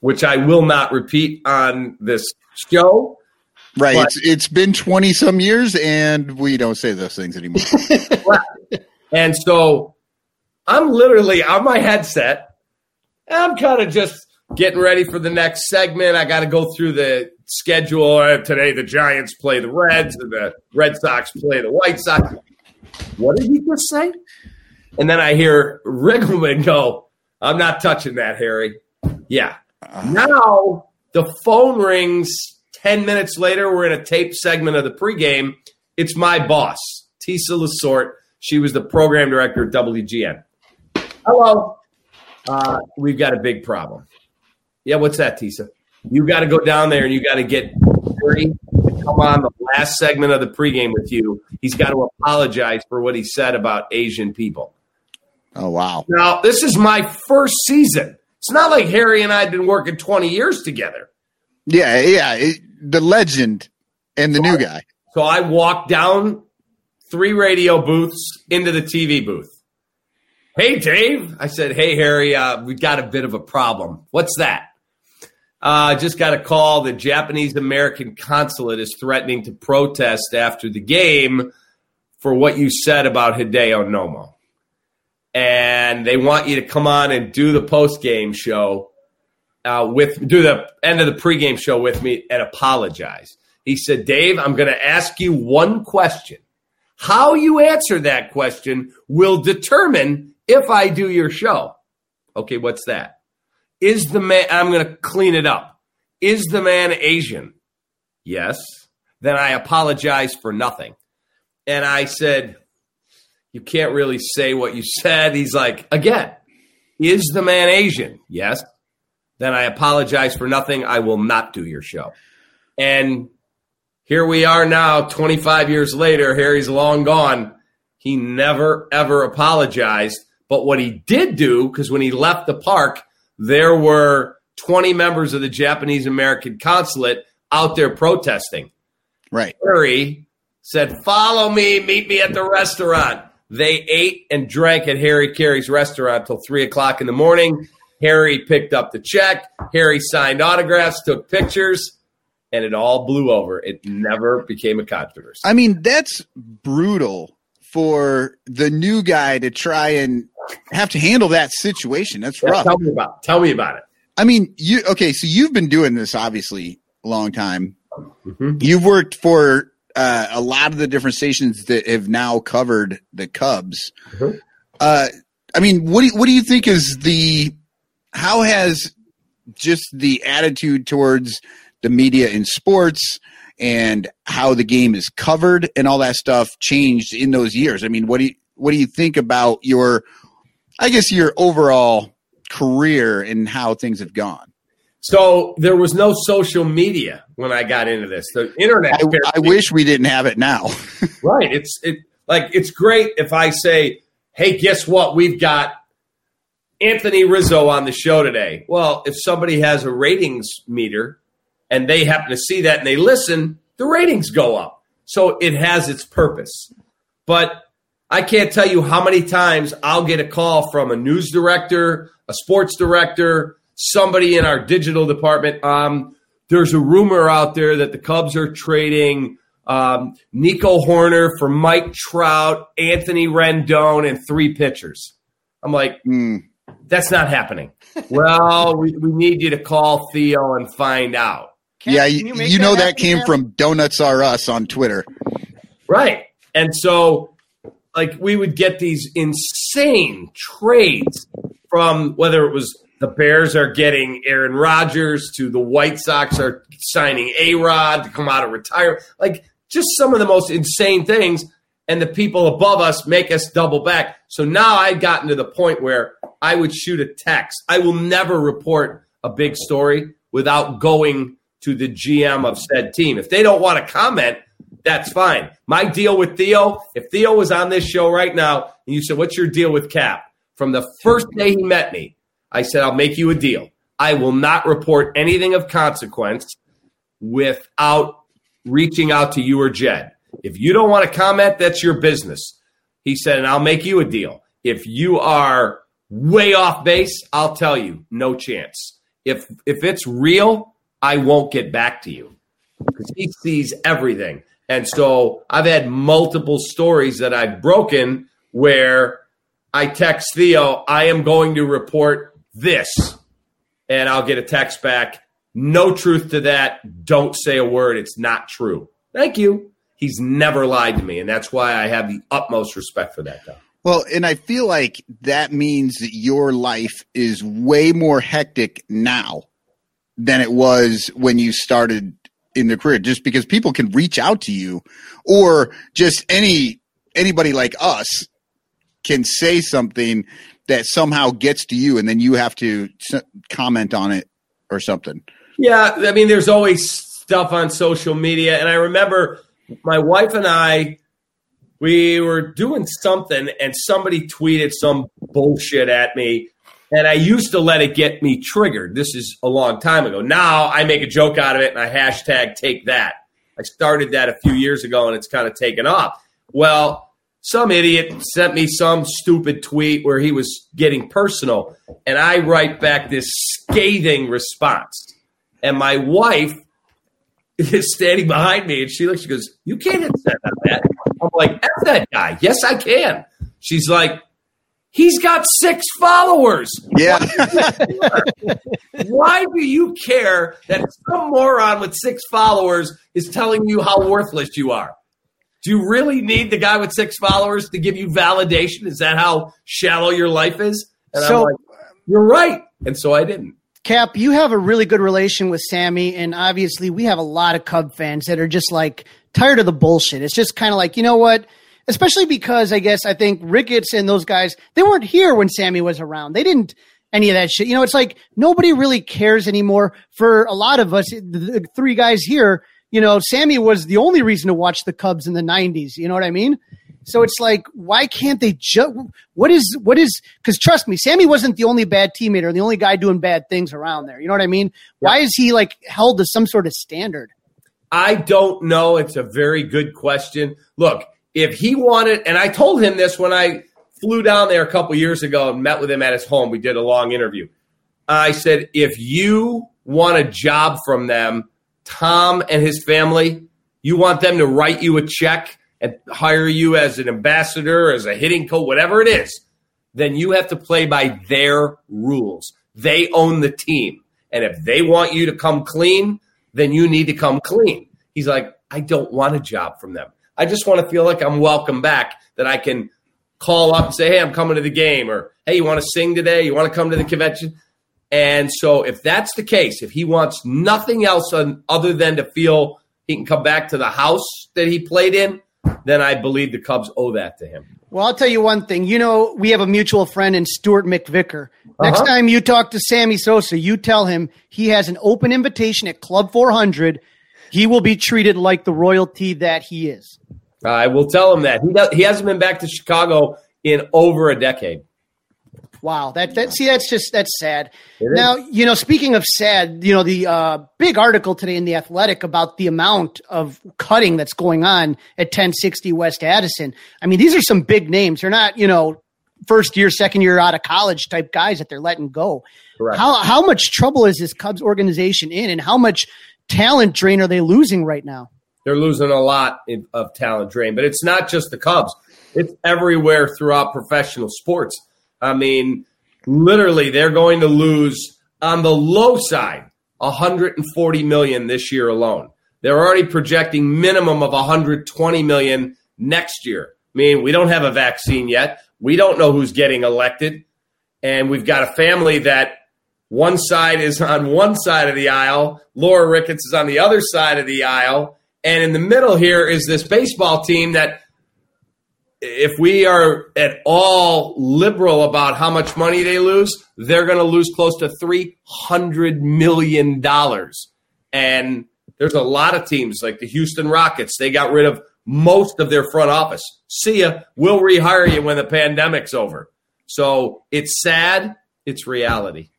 which I will not repeat on this show. Right. But- it's it's been 20 some years and we don't say those things anymore. And so I'm literally on my headset. I'm kind of just getting ready for the next segment. I got to go through the schedule. Today, the Giants play the Reds, and the Red Sox play the White Sox. What did he just say? And then I hear Riggleman go, I'm not touching that, Harry. Yeah. Now the phone rings 10 minutes later. We're in a tape segment of the pregame. It's my boss, Tisa Lasort. She was the program director at WGN. Hello. Uh, we've got a big problem. Yeah, what's that, Tisa? You got to go down there and you got to get Harry to come on the last segment of the pregame with you. He's got to apologize for what he said about Asian people. oh wow. Now, this is my first season. It's not like Harry and I had been working 20 years together. Yeah, yeah. It, the legend and the new guy. So I walked down three radio booths into the TV booth. Hey, Dave. I said, Hey, Harry, uh, we got a bit of a problem. What's that? Uh, just got a call. The Japanese American consulate is threatening to protest after the game for what you said about Hideo Nomo. And they want you to come on and do the post game show uh, with do the end of the pregame show with me and apologize. He said, Dave, I'm going to ask you one question. How you answer that question will determine if I do your show. Okay, what's that? Is the man, I'm going to clean it up. Is the man Asian? Yes. Then I apologize for nothing. And I said, You can't really say what you said. He's like, Again, is the man Asian? Yes. Then I apologize for nothing. I will not do your show. And here we are now, 25 years later. Harry's long gone. He never, ever apologized. But what he did do, because when he left the park, there were 20 members of the Japanese American consulate out there protesting. Right. Harry said, Follow me, meet me at the restaurant. They ate and drank at Harry Caray's restaurant till three o'clock in the morning. Harry picked up the check. Harry signed autographs, took pictures, and it all blew over. It never became a controversy. I mean, that's brutal for the new guy to try and have to handle that situation. That's Yeah, rough. tell me about it. Tell me about it. I mean, you okay? So you've been doing this obviously a long time. Mhm. You've worked for uh, a lot of the different stations that have now covered the Cubs. Mhm. Uh, I mean, what do you, what do you think is the how has just the attitude towards the media in sports and how the game is covered and all that stuff changed in those years? I mean, what do you what do you think about your I guess your overall career and how things have gone? So there was no social media when I got into this. The internet. I, I wish we didn't have it now. Right. It's it like it's great if I say, "Hey, guess what? We've got Anthony Rizzo on the show today." Well, if somebody has a ratings meter and they happen to see that and they listen, the ratings go up. So it has its purpose. But I can't tell you how many times I'll get a call from a news director, a sports director, somebody in our digital department. Um, there's a rumor out there that the Cubs are trading um, Nico Hoerner for Mike Trout, Anthony Rendon, and three pitchers. I'm like, Hmm. that's not happening. well, we, we need you to call Theo and find out. yeah, Can you, make you know that came Cap? from Donuts R Us on Twitter. Right. And so, like, we would get these insane trades from whether it was the Bears are getting Aaron Rodgers to the White Sox are signing A Rod to come out of retirement. Like, just some of the most insane things. And the people above us make us double back. So now I've gotten to the point where I would shoot a text. I will never report a big story without going to the GM of said team. If they don't want to comment, that's fine. My deal with Theo, if Theo was on this show right now and you said, What's your deal with Cap? From the first day he met me, I said, I'll make you a deal. I will not report anything of consequence without reaching out to you or Jed. If you don't want to comment, that's your business. He said, and I'll make you a deal. If you are way off base, I'll tell you, no chance. If if it's real, I won't get back to you because he sees everything. And so I've had multiple stories that I've broken where I text Theo, I am going to report this. And I'll get a text back, no truth to that. Don't say a word. It's not true. Thank you. He's never lied to me. And that's why I have the utmost respect for that guy. Well, and I feel like that means that your life is way more hectic now than it was when you started in the career just because people can reach out to you or just any anybody like us can say something that somehow gets to you and then you have to comment on it or something. Yeah, I mean, there's always stuff on social media, and I remember my wife and I, we were doing something, and somebody tweeted some bullshit at me, and I used to let it get me triggered. This is a long time ago. Now I make a joke out of it, and I hashtag take that. I started that a few years ago, and it's kind of taken off. Well, some idiot sent me some stupid tweet where he was getting personal, and I write back this scathing response. And my wife is standing behind me, and she looks, she goes, "You can't send out that." I'm like, "F that guy." Yes, I can. She's like, "He's got six followers. Yeah. Why do you care that some moron with six followers is telling you how worthless you are?" Do you really need the guy with six followers to give you validation? Is that how shallow your life is? And So- I'm like, you're right. And so I didn't. Cap, you have a really good relation with Sammy, and obviously we have a lot of Cub fans that are just like tired of the bullshit. It's just kind of like, you know what? Especially because I guess I think Ricketts and those guys, they weren't here when Sammy was around. They didn't any of that shit. You know, it's like nobody really cares anymore. For a lot of us, the, the three guys here, you know, Sammy was the only reason to watch the Cubs in the 90s. You know what I mean? So it's like, why can't they just, what is, what is, because trust me, Sammy wasn't the only bad teammate or the only guy doing bad things around there. You know what I mean? Why is he like held to some sort of standard? I don't know. It's a very good question. Look, if he wanted, and I told him this when I flew down there a couple years ago and met with him at his home. We did a long interview. I said, if you want a job from them, Tom and his family, you want them to write you a check and hire you as an ambassador, as a hitting coach, whatever it is, then you have to play by their rules. They own the team. And if they want you to come clean, then you need to come clean. He's like, I don't want a job from them. I just want to feel like I'm welcome back, that I can call up and say, Hey, I'm coming to the game, or Hey, you want to sing today? You want to come to the convention? And so, if that's the case, if he wants nothing else other than to feel he can come back to the house that he played in, then I believe the Cubs owe that to him. Well, I'll tell you one thing. You know, we have a mutual friend in Stuart McVicker. Next uh-huh. time you talk to Sammy Sosa, you tell him he has an open invitation at Club 400. He will be treated like the royalty that he is. I will tell him that. He, does, he hasn't been back to Chicago in over a decade. Wow, that that see that's just that's sad. now, you know, speaking of sad, you know, the uh, big article today in the Athletic about the amount of cutting that's going on at 1060 West Addison. I mean, these are some big names. They're not, you know, first year, second year out of college type guys that they're letting go. Correct. How how much trouble is this Cubs organization in, and how much talent drain are they losing right now? They're losing a lot of talent drain, but it's not just the Cubs. It's everywhere throughout professional sports I mean, literally, they're going to lose on the low side 140 million this year alone. They're already projecting minimum of 120 million next year. I mean, we don't have a vaccine yet. We don't know who's getting elected. And we've got a family that one side is on one side of the aisle, Laura Ricketts is on the other side of the aisle. And in the middle here is this baseball team that if we are at all liberal about how much money they lose, they're going to lose close to $300 million. And there's a lot of teams like the Houston Rockets, they got rid of most of their front office. See ya. We'll rehire you when the pandemic's over. So it's sad. It's reality.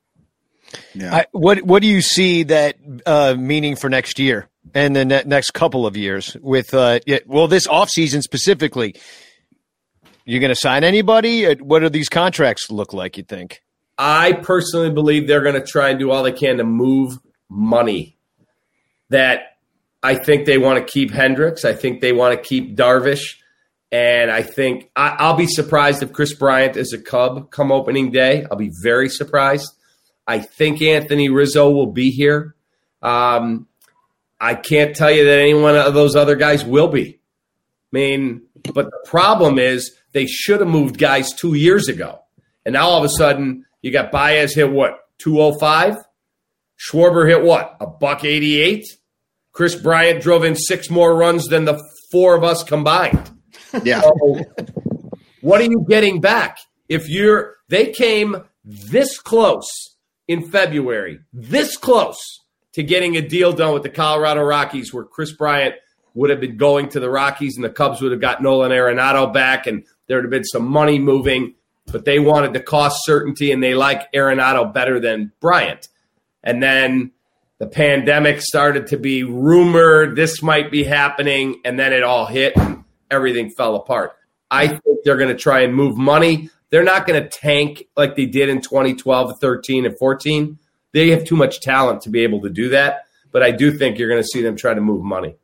Yeah. I, what What do you see that uh, meaning for next year and the ne- next couple of years with uh, well this offseason specifically? you're going to sign anybody? Uh, what do these contracts look like? You think? I personally believe they're going to try and do all they can to move money. That I think they want to keep Hendricks. I think they want to keep Darvish. And I think I, will be surprised if Kris Bryant is a Cub come opening day. I'll be very surprised. I think Anthony Rizzo will be here. Um, I can't tell you that any one of those other guys will be. I mean, but the problem is they should have moved guys two years ago. And now all of a sudden, you got Baez hit what, 205? Schwarber hit what, a buck 88? Kris Bryant drove in six more runs than the four of us combined. Yeah. So, what are you getting back? If you're, they came this close in February, this close to getting a deal done with the Colorado Rockies where Kris Bryant would have been going to the Rockies and the Cubs would have got Nolan Arenado back and there would have been some money moving, but they wanted the cost certainty and they like Arenado better than Bryant. And then the pandemic started to be rumored this might be happening, and then it all hit and everything fell apart. I think they're going to try and move money. They're not going to tank like they did in 2012, 13, and 14. They have too much talent to be able to do that. But I do think you're going to see them try to move money.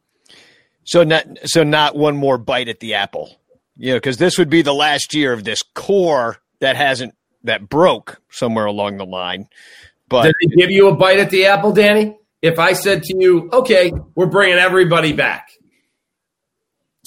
So not so not one more bite at the apple you know, because this would be the last year of this core that hasn't that broke somewhere along the line. But did they give you a bite at the apple, Danny? If I said to you, "Okay, we're bringing everybody back,"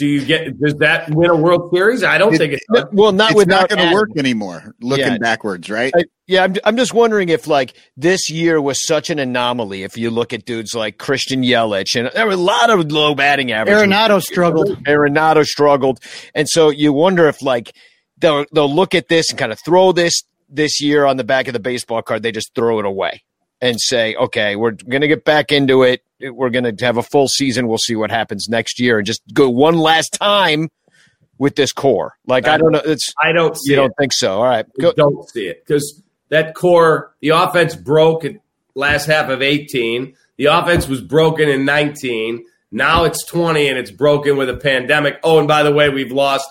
do you get? Does that win a World Series? I don't it, think it. Does. Well, not it's not going to work anymore. Looking yeah. backwards, right? I, yeah, I'm, I'm just wondering if like this year was such an anomaly. If you look at dudes like Christian Yelich, and there were a lot of low batting average. Arenado struggled. Arenado struggled, and so you wonder if like they'll they'll look at this and kind of throw this this year on the back of the baseball card. They just throw it away and say, okay, we're going to get back into it. We're going to have a full season. We'll see what happens next year and just go one last time with this core. Like, I, don't know. It's, I don't see you don't think so. All right. Go. don't see it because that core, the offense broke at last half of 18. The offense was broken in 19. Now it's 20 and it's broken with a pandemic. Oh, and by the way, we've lost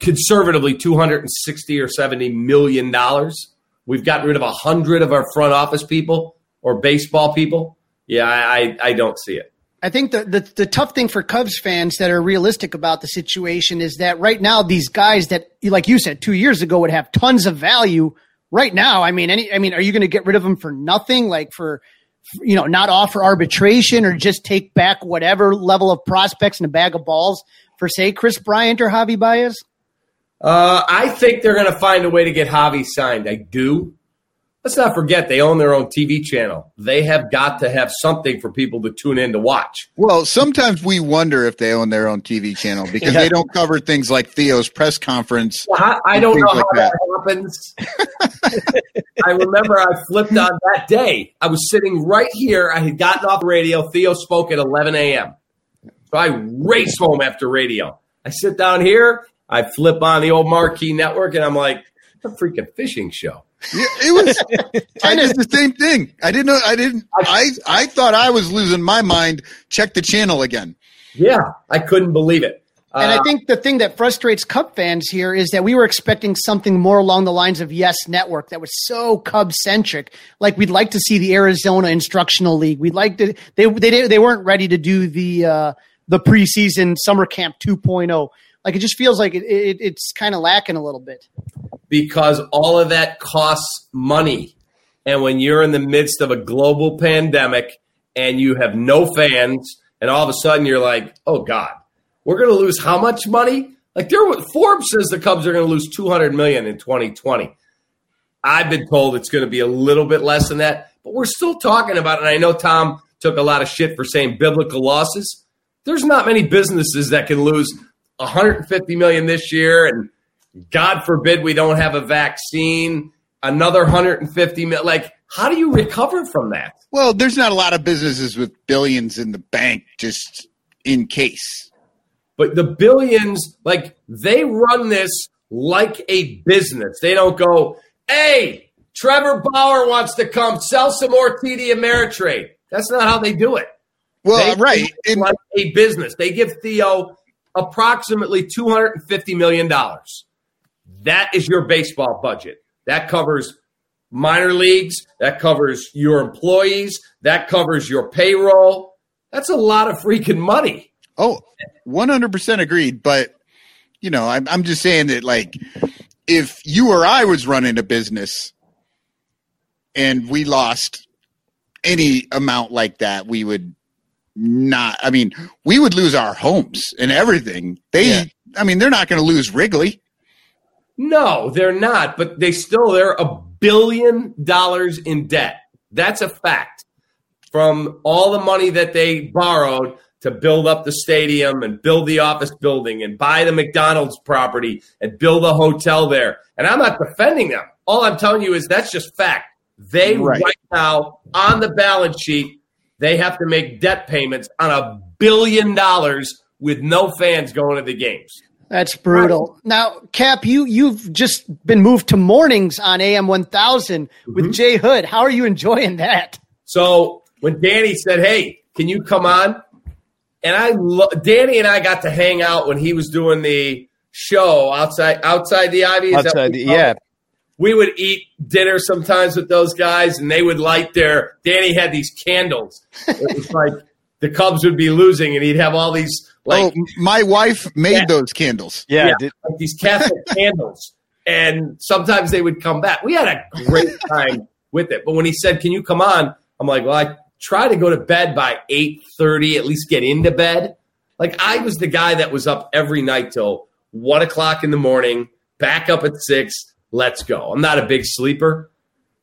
conservatively 260 or 70 million dollars. We've gotten rid of a hundred of our front office people or baseball people. Yeah, I, I, I don't see it. I think the, the the tough thing for Cubs fans that are realistic about the situation is that right now these guys that like you said two years ago would have tons of value. Right now, I mean, any I mean, are you going to get rid of them for nothing? Like for you know, not offer arbitration or just take back whatever level of prospects and a bag of balls for say Kris Bryant or Javi Baez? Uh, I think they're going to find a way to get Javi signed. I do. Let's not forget they own their own TV channel. They have got to have something for people to tune in to watch. Well, sometimes we wonder if they own their own TV channel because they don't cover things like Theo's press conference. I, I don't know like how that, happens. I remember I flipped on that day. I was sitting right here. I had gotten off the radio. Theo spoke at 11 a.m. So I race home after radio. I sit down here. I flip on the old marquee network, and I'm like, a freaking fishing show. Yeah, it was. I did the same thing. I didn't know. I didn't. I I thought I was losing my mind. Check the channel again. Yeah, I couldn't believe it. And Uh, I think the thing that frustrates Cub fans here is that we were expecting something more along the lines of Yes Network that was so Cub centric. Like we'd like to see the Arizona Instructional League. We'd like to. They they they weren't ready to do the uh, the preseason summer camp 2.0. Like it just feels like it, it it's kind of lacking a little bit. because all of that costs money. And when you're in the midst of a global pandemic and you have no fans, and all of a sudden you're like, oh God, we're going to lose how much money? Like there, Forbes says the Cubs are going to lose 200 million in 2020. I've been told it's going to be a little bit less than that, but we're still talking about it. And I know Tom took a lot of shit for saying biblical losses. There's not many businesses that can lose 150 million this year and God forbid we don't have a vaccine, another 150 million. Like, how do you recover from that? Well, there's not a lot of businesses with billions in the bank just in case. But the billions, like, they run this like a business. They don't go, hey, Trevor Bauer wants to come sell some more TD Ameritrade. That's not how they do it. Well, They right. it like a business. They give Theo approximately $250 million. That is your baseball budget. That covers minor leagues, that covers your employees, that covers your payroll. That's a lot of freaking money. Oh, 100% agreed. But, you know, I'm, I'm just saying that, like, if you or I was running a business and we lost any amount like that, we would not, I mean, we would lose our homes and everything. They, Yeah. I mean, they're not going to lose Wrigley. No, they're not, but they still they're a billion dollars in debt. That's a fact. From all the money that they borrowed to build up the stadium and build the office building and buy the McDonald's property and build a hotel there. And I'm not defending them. All I'm telling you is that's just fact. They Right. right, now on the balance sheet, they have to make debt payments on a billion dollars with no fans going to the games. That's brutal. Now, Cap, you you've just been moved to mornings on AM 1000 with mm-hmm. Jay Hood. How are you enjoying that? So when Danny said, "Hey, can you come on?" and I, lo- Danny and I got to hang out when he was doing the show outside outside the Ivy. Is Outside, the, yeah. We would eat dinner sometimes with those guys, and they would light their. Danny had these candles. It was like the Cubs would be losing, and he'd have all these like oh, my wife made Yeah. those candles. Yeah. yeah, did- like these Catholic candles. And sometimes they would come back. We had a great time with it. But when he said, "Can you come on?" I'm like, "Well, I try to go to bed by 8:30, at least get into bed." Like I was the guy that was up every night till one o'clock in the morning, back up at six. Let's go. I'm not a big sleeper.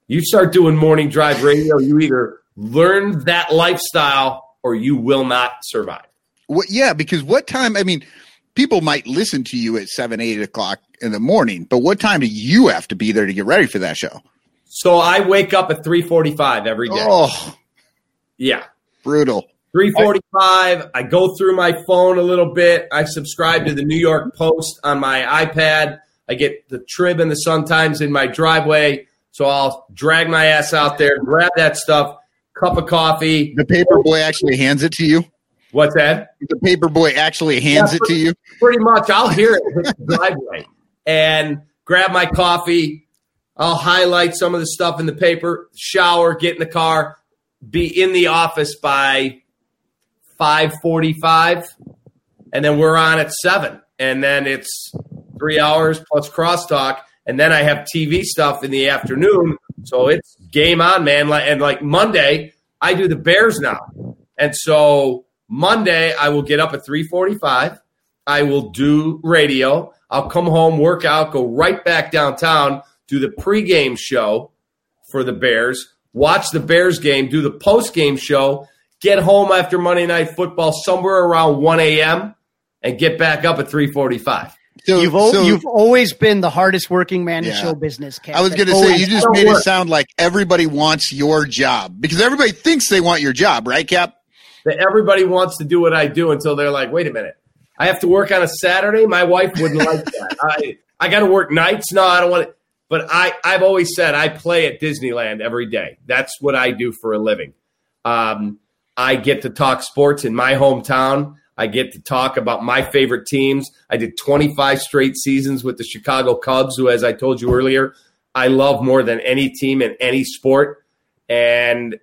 You start doing morning drive radio, you either learn that lifestyle or you will not survive. What, yeah, because what time? I mean, people might listen to you at seven, eight o'clock in the morning, but what time do you have to be there to get ready for that show? So I wake up at 3:45 every day. Oh, Yeah. brutal. 345 i go through my phone a little bit i subscribe to the new york post on my ipad i get the trib and the sun times in my driveway so i'll drag my ass out there grab that stuff cup of coffee. The paper boy actually hands it to you. what's that? The paper boy actually hands Yeah, it to you. pretty much. I'll hear it driveway and grab my coffee. I'll highlight some of the stuff in the paper shower get in the car be in the office by 5:45 and then we're on at 7 and then it's 3 hours plus crosstalk and then I have TV stuff in the afternoon so it's game on man and like Monday I do the Bears now and so Monday I will get up at 3:45 I will do radio I'll come home work out go right back downtown do the pregame show for the Bears, watch the Bears game, do the post game show, get home after Monday Night Football somewhere around 1 a.m. and get back up at 3:45. So, You've al- so you've always been the hardest working man in show business. Cap. I was going to say you just Don't made it sound like everybody wants your job because everybody thinks they want your job, right, Cap? That everybody wants to do what I do until they're like, "Wait a minute, I have to work on a Saturday." My wife wouldn't like that. I I got to work nights. No, I don't want it. But I I've always said I play at Disneyland every day. That's what I do for a living. Um, I get to talk sports in my hometown. I get to talk about my favorite teams. I did 25 straight seasons with the Chicago Cubs, who, as I told you earlier, I love more than any team in any sport. And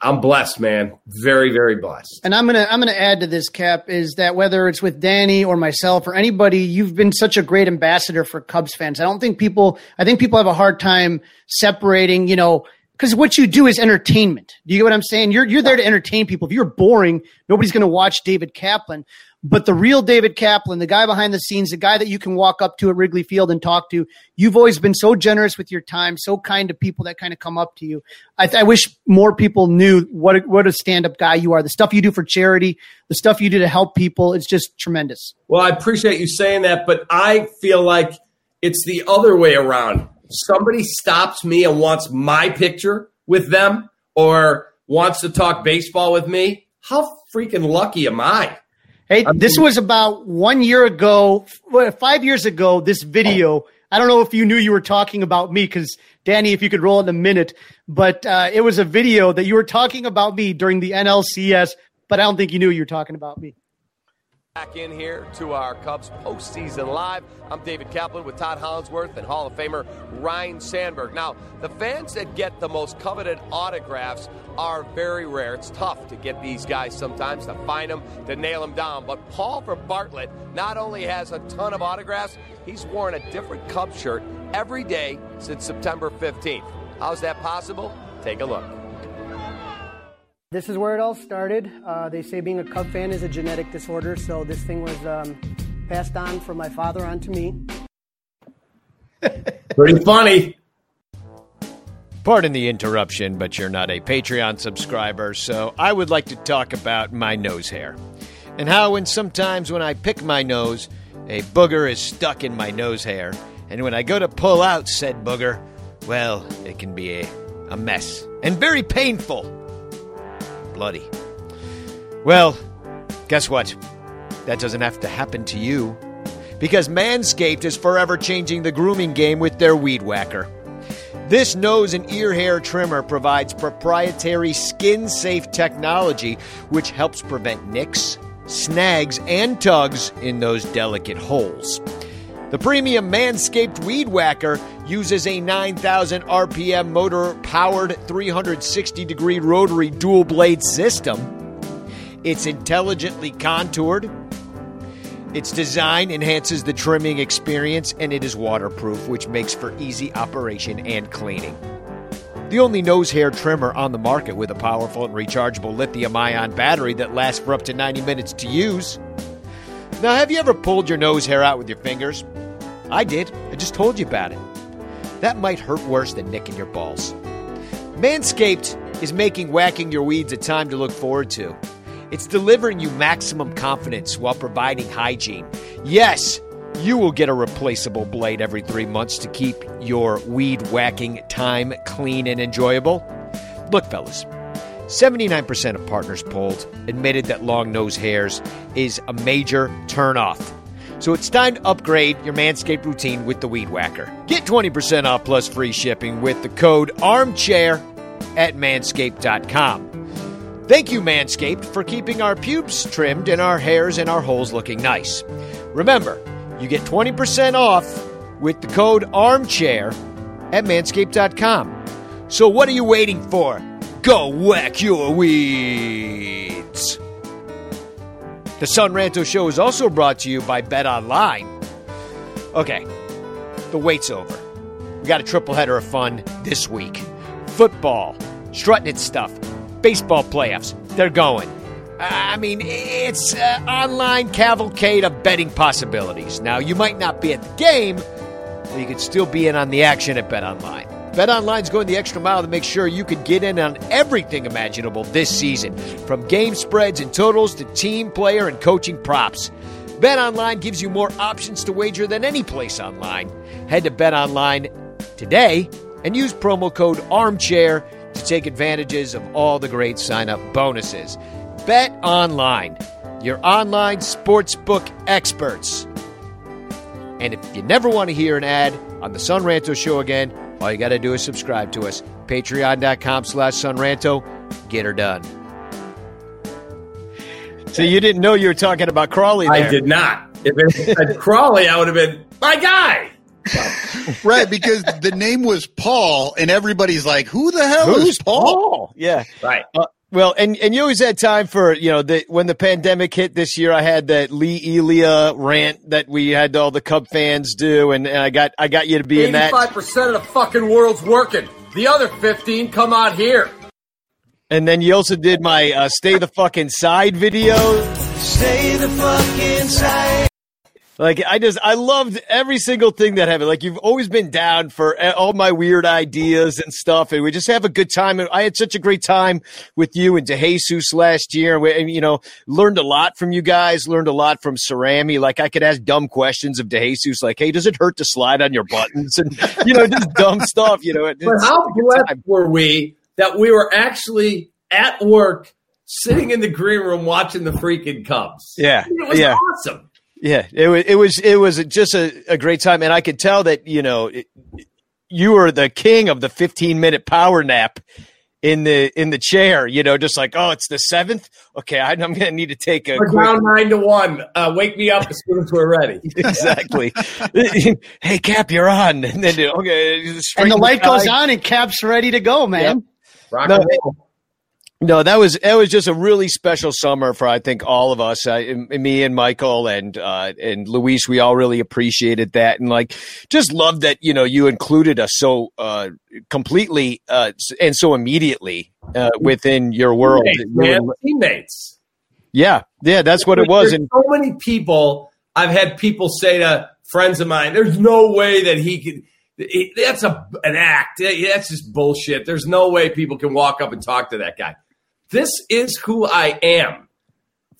I'm blessed, man. Very, very blessed. And I'm gonna I'm gonna add to this cap is that whether it's with Danny or myself or anybody, you've been such a great ambassador for Cubs fans. I don't think people I think people have a hard time separating, you know, because what you do is entertainment. Do you get what I'm saying? You're you're there to entertain people. If you're boring, nobody's gonna watch David Kaplan. But the real David Kaplan, the guy behind the scenes, the guy that you can walk up to at Wrigley Field and talk to, you've always been so generous with your time, so kind to people that kind of come up to you. I, I wish more people knew what a, what a stand up guy you are. The stuff you do for charity, the stuff you do to help people, it's just tremendous. Well, I appreciate you saying that, but I feel like it's the other way around. Somebody stops me and wants my picture with them or wants to talk baseball with me. How freaking lucky am I? Hey, this was about one year ago, five years ago. This video. I don't know if you knew you were talking about me because Danny, if you could roll in a minute, but uh, it was a video that you were talking about me during the NLCS. But I don't think you knew you were talking about me. Back in here to our Cubs postseason live. I'm David Kaplan with Todd Hollandsworth and Hall of Famer Ryne Sandberg. Now, the fans that get the most coveted autographs are very rare. It's tough to get these guys sometimes, to find them, to nail them down. But Paul for Bartlett not only has a ton of autographs, he's worn a different Cub shirt every day since September 15th. How's that possible? Take a look. This is where it all started. Uh, they say being a Cub fan is a genetic disorder, so this thing was um, passed on from my father onto me. Pretty funny. Pardon the interruption, but you're not a Patreon subscriber, so I would like to talk about my nose hair. And how, when sometimes when I pick my nose, a booger is stuck in my nose hair, and when I go to pull out said booger, well, it can be a, a mess and very painful. Bloody. Well, guess what? That doesn't have to happen to you. Because Manscaped is forever changing the grooming game with their Weed Whacker. This nose and ear hair trimmer provides proprietary skin safe technology which helps prevent nicks, snags, and tugs in those delicate holes. The premium Manscaped Weed Whacker uses a 9,000 RPM motor powered 360 degree rotary dual blade system. It's intelligently contoured. Its design enhances the trimming experience and it is waterproof, which makes for easy operation and cleaning. The only nose hair trimmer on the market with a powerful and rechargeable lithium ion battery that lasts for up to 90 minutes to use. Now, have you ever pulled your nose hair out with your fingers? I did. I just told you about it. That might hurt worse than nicking your balls. Manscaped is making whacking your weeds a time to look forward to. It's delivering you maximum confidence while providing hygiene. Yes, you will get a replaceable blade every three months to keep your weed whacking time clean and enjoyable. Look, fellas, 79% of partners polled admitted that long nose hairs is a major turnoff. So it's time to upgrade your Manscaped routine with the Weed Whacker. Get 20% off plus free shipping with the code ARMCHAIR at manscaped.com. Thank you, Manscaped, for keeping our pubes trimmed and our hairs and our holes looking nice. Remember, you get 20% off with the code ARMCHAIR at manscaped.com. So what are you waiting for? Go whack your weeds. The Son Ranto Show is also brought to you by Bet Online. Okay, the wait's over. We got a triple header of fun this week. Football, strutting stuff, baseball playoffs, they're going. I mean, it's an online cavalcade of betting possibilities. Now, you might not be at the game, but you could still be in on the action at Bet Online. Bet Online's going the extra mile to make sure you can get in on everything imaginable this season, from game spreads and totals to team, player, and coaching props. Bet Online gives you more options to wager than any place online. Head to Bet Online today and use promo code ARMCHAIR to take advantages of all the great sign up bonuses. Bet Online, your online sportsbook experts. And if you never want to hear an ad on the Son Ranto show again, all you got to do is subscribe to us. Patreon.com slash Sonranto. Get her done. So you didn't know you were talking about Crawley there. I did not. If it had Crawley, I would have been my guy. right, because the name was Paul, and everybody's like, "Who the hell Who's is Paul?" Paul? Yeah. Right. Uh, well, and, and you always had time for, you know, the, when the pandemic hit this year, I had that Lee Elia rant that we had all the Cub fans do, and, and I got I got you to be in that. Eighty-five percent of the fucking world's working. The other fifteen come out here. And then you also did my uh, "Stay the Fuck Inside" video. Stay the fuck inside. Like I just I loved every single thing that happened. Like you've always been down for all my weird ideas and stuff, and we just have a good time. And I had such a great time with you and DeJesus last year, and, we, and you know learned a lot from you guys. Learned a lot from Cerami. Like I could ask dumb questions of DeJesus, like, "Hey, does it hurt to slide on your buttons?" And you know, just dumb stuff. You know, But how blessed were we that we were actually at work, sitting in the green room watching the freaking Cubs? Yeah, it was yeah. awesome. Yeah, it was it was it was just a, a great time, and I could tell that you know it, you were the king of the fifteen minute power nap in the in the chair. You know, just like oh, it's the seventh. Okay, I, I'm going to need to take a We're quick. down nine to one. Uh, wake me up as soon as we're ready. exactly. hey, Cap, you're on. And then okay, And the light goes on and Cap's ready to go, man. Rock No, and roll. No, that was that was just a really special summer for I think all of us, uh, and- and me and Michael and uh, and Luis. We all really appreciated that, and like just loved that you know you included us so uh, completely uh, and so immediately uh, within your world. Teammates. Teammates. Yeah, yeah, that's what it was. There's And so many people. I've had people say to friends of mine, "There's no way that he could." That's a an act. That's just bullshit. There's no way people can walk up and talk to that guy. This is who I am.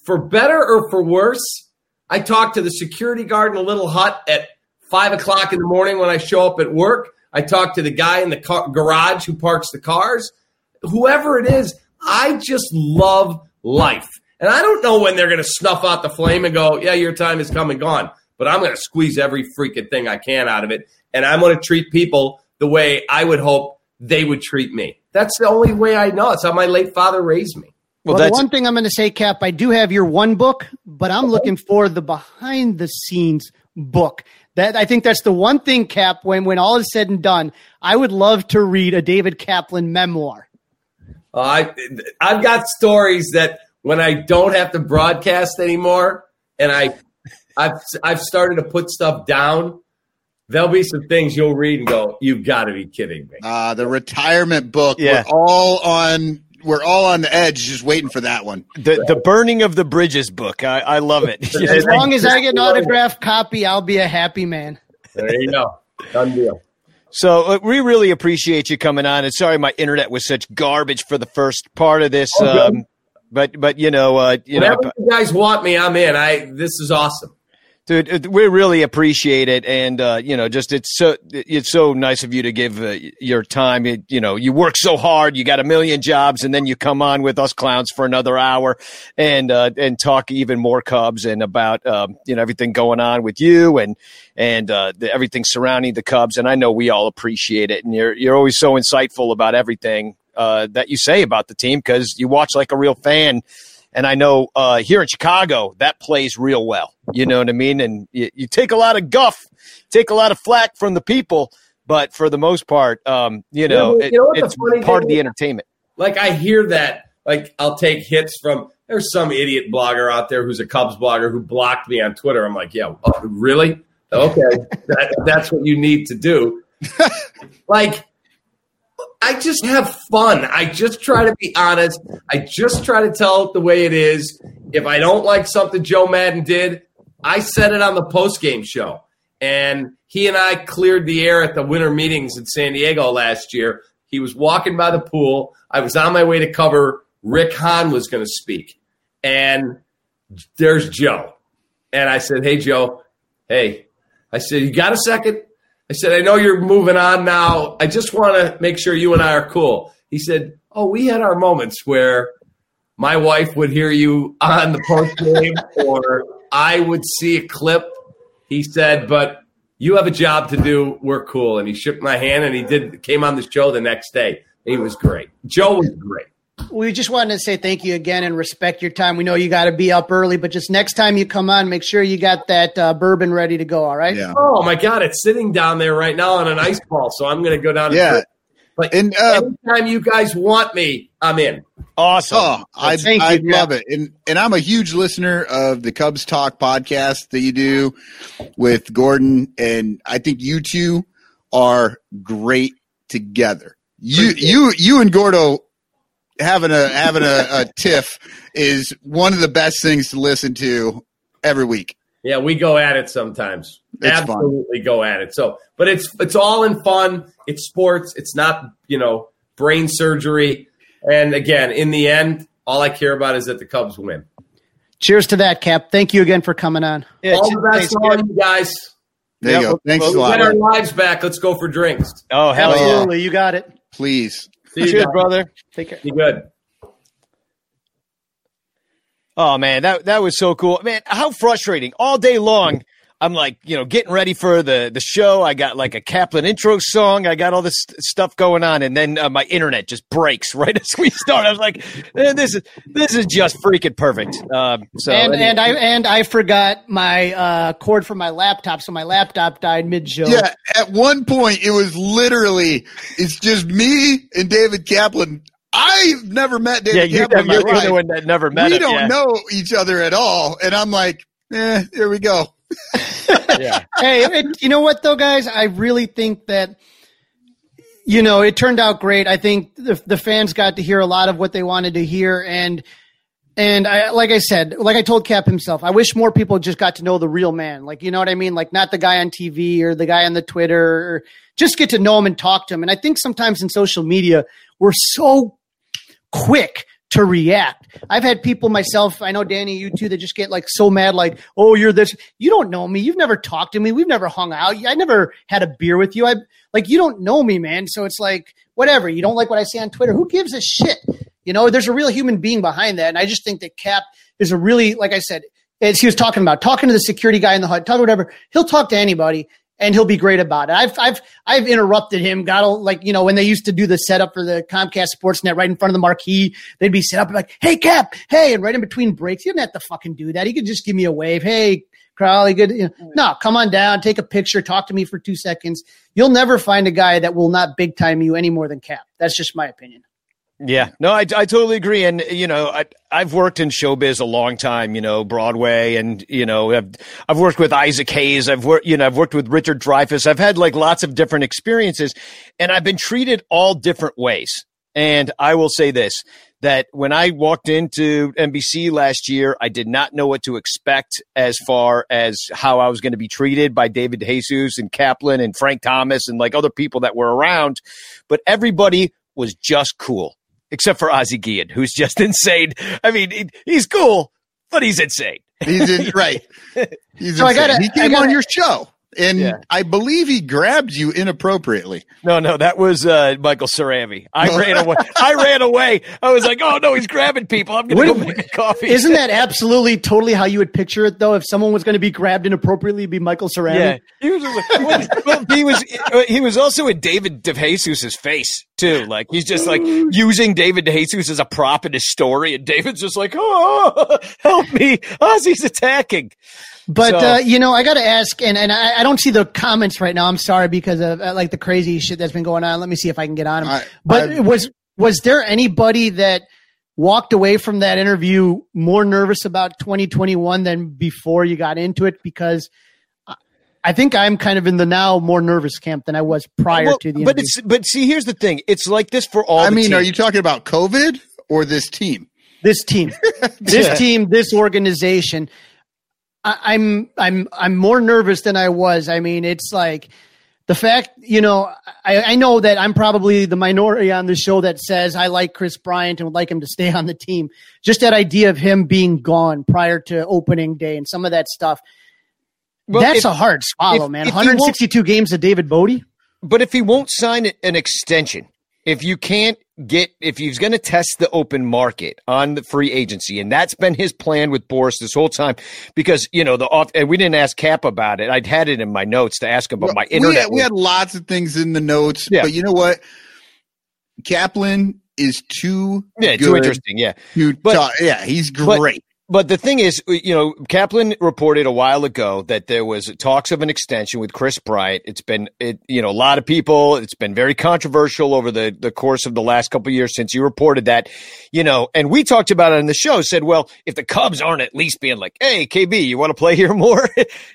For better or for worse, I talk to the security guard in a little hut at five o'clock in the morning when I show up at work. I talk to the guy in the car, garage who parks the cars. Whoever it is, I just love life. And I don't know when they're going to snuff out the flame and go, yeah, your time is come and gone. But I'm going to squeeze every freaking thing I can out of it. And I'm going to treat people the way I would hope they would treat me. That's the only way I know. It's how my late father raised me. well, Well, the that's one thing I'm going to say, Cap, I do have your one book, but I'm looking for the behind the scenes book. That I think that's the one thing, Cap. When when all is said and done, I would love to read a David Kaplan memoir. Uh, I I've got stories that when I don't have to broadcast anymore, and I I've I've started to put stuff down. There'll be some things you'll read and go, "You've got to be kidding me." Uh, the retirement book. Yeah. We're all on. We're all on the edge, just waiting for that one. the the burning of the bridges book. I, I love it. As long as I get an autographed copy, I'll be a happy man. There you go, done deal. So uh, we really appreciate you coming on. And sorry, my internet was such garbage for the first part of this. Oh, good. Um, but but you know uh, you know you guys want me, I'm in. I this is awesome. Dude, we really appreciate it, and uh, you know, just it's so it's so nice of you to give uh, your time. It, you know, you work so hard, you got a million jobs, and then you come on with us clowns for another hour and uh, and talk even more Cubs and about um, you know everything going on with you and and uh, the, everything surrounding the Cubs. And I know we all appreciate it, and you're you're always so insightful about everything uh, that you say about the team because you watch like a real fan and I know uh, here in Chicago, that plays real well. You know what I mean? And you, you, take a lot of guff, take a lot of flack from the people, but for the most part, um, you know, you know, it, it's part of the entertainment. Like I hear that, like I'll take hits from. There's some idiot blogger out there who's a Cubs blogger who blocked me on Twitter. I'm like, yeah, oh, really? Okay, that, that's what you need to do. like I just have fun. I just try to be honest. I just try to tell it the way it is. If I don't like something Joe Maddon did, I said it on the post game show. And he and I cleared the air at the winter meetings in San Diego last year. He was walking by the pool. I was on my way to cover. Rick Hahn was going to speak. And there's Joe. And I said, Hey, Joe. Hey. I said, You got a second? I said, I know you're moving on now. I just want to make sure you and I are cool. He said, Oh, we had our moments where my wife would hear you on the post game or I would see a clip. He said, but you have a job to do. We're cool. And he shook my hand and he did came on the show the next day. He was great. Joe was great we just wanted to say thank you again and respect your time. We know you got to be up early, but just next time you come on, make sure you got that uh, bourbon ready to go. All right. Yeah. Oh my God, it's sitting down there right now on an ice ball, so I'm going to go down. Yeah. But and uh, anytime you guys want me, I'm in. Awesome. Oh, I I love it, and and I'm a huge listener of the Cubs Talk podcast that you do with Gordon, and I think you two are great together. You you you and Gordo having a having a, a tiff is one of the best things to listen to every week. Yeah, we go at it sometimes. It's Absolutely fun. go at it. So, but it's it's all in fun. It's sports. It's not you know brain surgery. And again, in the end, all I care about is that the Cubs win. Cheers to that, Cap. Thank you again for coming on. Yeah, all the best to all you guys. There you go. Thanks we'll a lot. Get our lives back. Let's go for drinks. Oh, hell Absolutely. Yeah. You got it. Please. See Cheers, brother. Take care. Be good. Oh man, that that was so cool, man. How frustrating! All day long, I'm like, you know, getting ready for the the show. I got like a Kaplan intro song. I got all this stuff going on, and then uh, my internet just breaks right as we start. I was like, eh, this is this is just freaking perfect. Um, so and anyway. and I and I forgot my uh, cord for my laptop, so my laptop died mid show. Yeah, at one point it was literally it's just me and David Kaplan I've never met David yeah, Kaplan. You're, you're the one that never met We him, don't yeah. know each other at all. And I'm like, eh, here we go yeah. Hey, it, you know what though, guys? I really think that you know it turned out great. I think the, the fans got to hear a lot of what they wanted to hear, and and I like I said, like I told Cap himself, I wish more people just got to know the real man. Like you know what I mean? Like not the guy on TV or the guy on the Twitter, or just get to know him and talk to him. And I think sometimes in social media we're so quick to react. I've had people myself, I know Danny, you too, that just get like so mad, like, oh, you're this. You don't know me. You've never talked to me. We've never hung out. I never had a beer with you. I like, you don't know me, man. So it's like, whatever. You don't like what I say on Twitter. Who gives a shit? You know, there's a real human being behind that. And I just think that Cap is a really, like I said, as he was talking about, talking to the security guy in the hut, talk whatever. He'll talk to anybody and he'll be great about it. I've I've I've interrupted him. Got like you know when they used to do the setup for the Comcast Sportsnet right in front of the marquee, they'd be set up like, "Hey Cap, hey," and right in between breaks, he didn't have to fucking do that. He could just give me a wave. Hey, Crowley, good. You know, no, come on down, take a picture, talk to me for two seconds. You'll never find a guy that will not big time you any more than Cap. That's just my opinion. Yeah, no, I, I totally agree. And, you know, I, I've worked in showbiz a long time, you know, Broadway and, you know, I've, I've worked with Isaac Hayes. I've worked, you know, I've worked with Richard Dreyfuss. I've had like lots of different experiences and I've been treated all different ways. And I will say this, that when I walked into NBC last year, I did not know what to expect as far as how I was going to be treated by David DeJesus and Kaplan and Frank Thomas and like other people that were around. But everybody was just cool except for Ozzie Guillen, who's just insane. I mean, he's cool, but he's insane. He's in right. He's So I gotta- he I came gotta- on your show, and Yeah. I believe he grabbed you inappropriately. No, no, that was uh, Michael Cerami. I ran away. I ran away. I was like, "Oh no, he's grabbing people. I'm going to What- go make a coffee." Isn't that absolutely totally how you would picture it, though? If someone was going to be grabbed inappropriately, it'd be Michael Cerami. Yeah, he was. Well, well, he was. He was also in David DeJesus's face too. Like he's just like using David DeJesus as a prop in his story, and David's just like, "Oh, help me! Ozzie's attacking." But So- uh, you know, I got to ask, and, and I, I don't see the comments right now. I'm sorry because of uh, like the crazy shit that's been going on. Let me see if I can get on them. I- but I- was was there anybody that walked away from that interview more nervous about 2021 than before you got into it? Because I- I think I'm kind of in the now more nervous camp than I was prior Well, to the. but it's but see, here's the thing. It's like this for all. I the mean, are you talking about COVID or this team? this team, this Yeah. team, this organization. I, I'm I'm I'm more nervous than I was. I mean, it's like the fact, you know, I, I know that I'm probably the minority on the show that says I like Kris Bryant and would like him to stay on the team. Just that idea of him being gone prior to opening day and some of that stuff. Well, that's if- a hard swallow, if- man. if 162 games of David Bote. But if he won't sign an extension, if you can't get, if he's going to test the open market on the free agency, and that's been his plan with Boras this whole time, because you know the off, and we didn't ask Cap about it. I'd had it in my notes to ask him, but my we, internet. had, we had lots of things in the notes, Yeah. but you know what? Kaplan is too yeah, good too interesting. Yeah, to But- talk- yeah, he's great. But the thing is, you know, Kaplan reported a while ago that there was talks of an extension with Kris Bryant. It's been, it, you know, a lot of people. It's been very controversial over the the course of the last couple of years since you reported that, you know. And we talked about it on the show. Said, well, if the Cubs aren't at least being like, hey, KB, you want to play here more?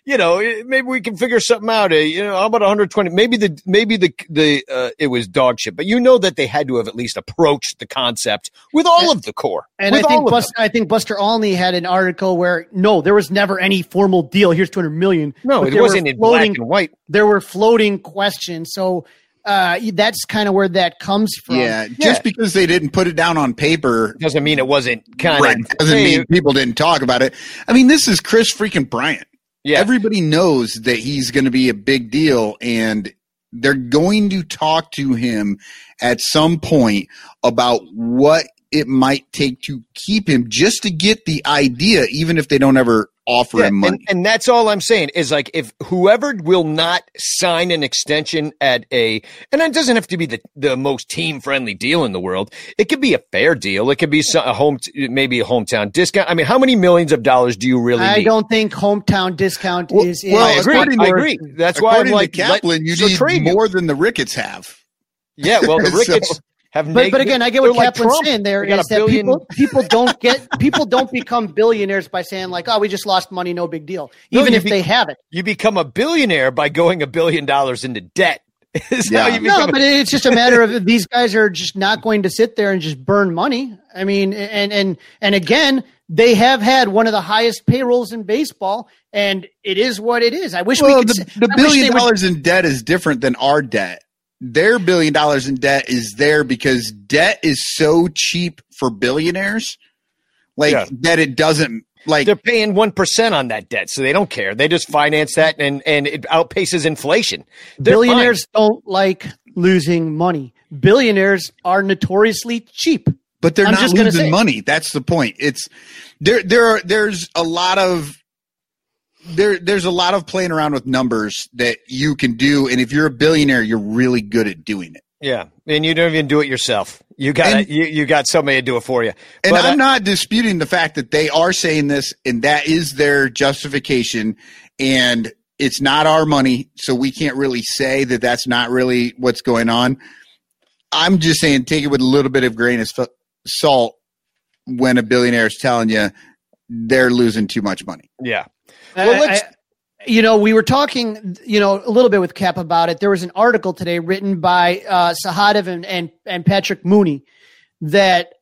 you know, maybe we can figure something out. Uh, you know, how about 120? Maybe the maybe the the uh, it was dog shit, but you know that they had to have at least approached the concept with all of the core. And I think Buster, I think Buster Olney had an article where no, there was never any formal deal. Here's 200 million. No, But it there were wasn't in floating- black and white. There were floating questions. So uh, that's kind of where that comes from. Yeah, Yeah. just because they didn't put it down on paper Doesn't mean it wasn't kind right, of. doesn't hey, mean people didn't talk about it. I mean, this is Kris freaking Bryant. yeah. Everybody knows that he's going to be a big deal, and they're going to talk to him at some point about what it might take to keep him just to get the idea, even if they don't ever offer Yeah, him money. and, and that's all I'm saying is like if whoever will not sign an extension at a and it doesn't have to be the, the most team friendly deal in the world. It could be a fair deal. It could be some, a home maybe a hometown discount. I mean, how many millions of dollars do you really I need? don't think hometown discount Well- is. well, I agree. according I agree. That's why I'm According like to Kaplan, let- you so need trade you. more than the Ricketts have. Yeah, well, the So- Ricketts have. But, neg- but again, I get what like Kaplan's Trump. saying there They got is a that billion- people people don't get people don't become billionaires by saying like, oh, we just lost money, no big deal. Even you if be- they have it. you become a billionaire by going a billion dollars into debt. Is Yeah. how you No, become a- but it's just a matter of these guys are just not going to sit there and just burn money. I mean, and and and again, they have had one of the highest payrolls in baseball, and it is what it is. I wish Well, we could. the, the billion they would- dollars in debt is different than our debt. Their billion dollars in debt is there because debt is so cheap for billionaires, like Yeah. that it doesn't like they're paying one percent on that debt, so they don't care. They just finance that, and and it outpaces inflation. They're billionaires don't like losing money. Billionaires are notoriously cheap. but they're I'm not just gonna losing money. That's the point. It's there. There are there's a lot of there. There's a lot of playing around with numbers that you can do, and if you're a billionaire, you're really good at doing it. Yeah, and you don't even do it yourself. You got And- you, you got somebody to do it for you. And But, I'm uh, not disputing the fact that they are saying this, and that is their justification. And it's not our money, so we can't really say that that's not really what's going on. I'm just saying, take it with a little bit of grain of salt when a billionaire is telling you they're losing too much money. yeah. Well, Well, let's- you know, we were talking, you know, a little bit with Cap about it. There was an article today written by uh, Sahadev and, and and Patrick Mooney that,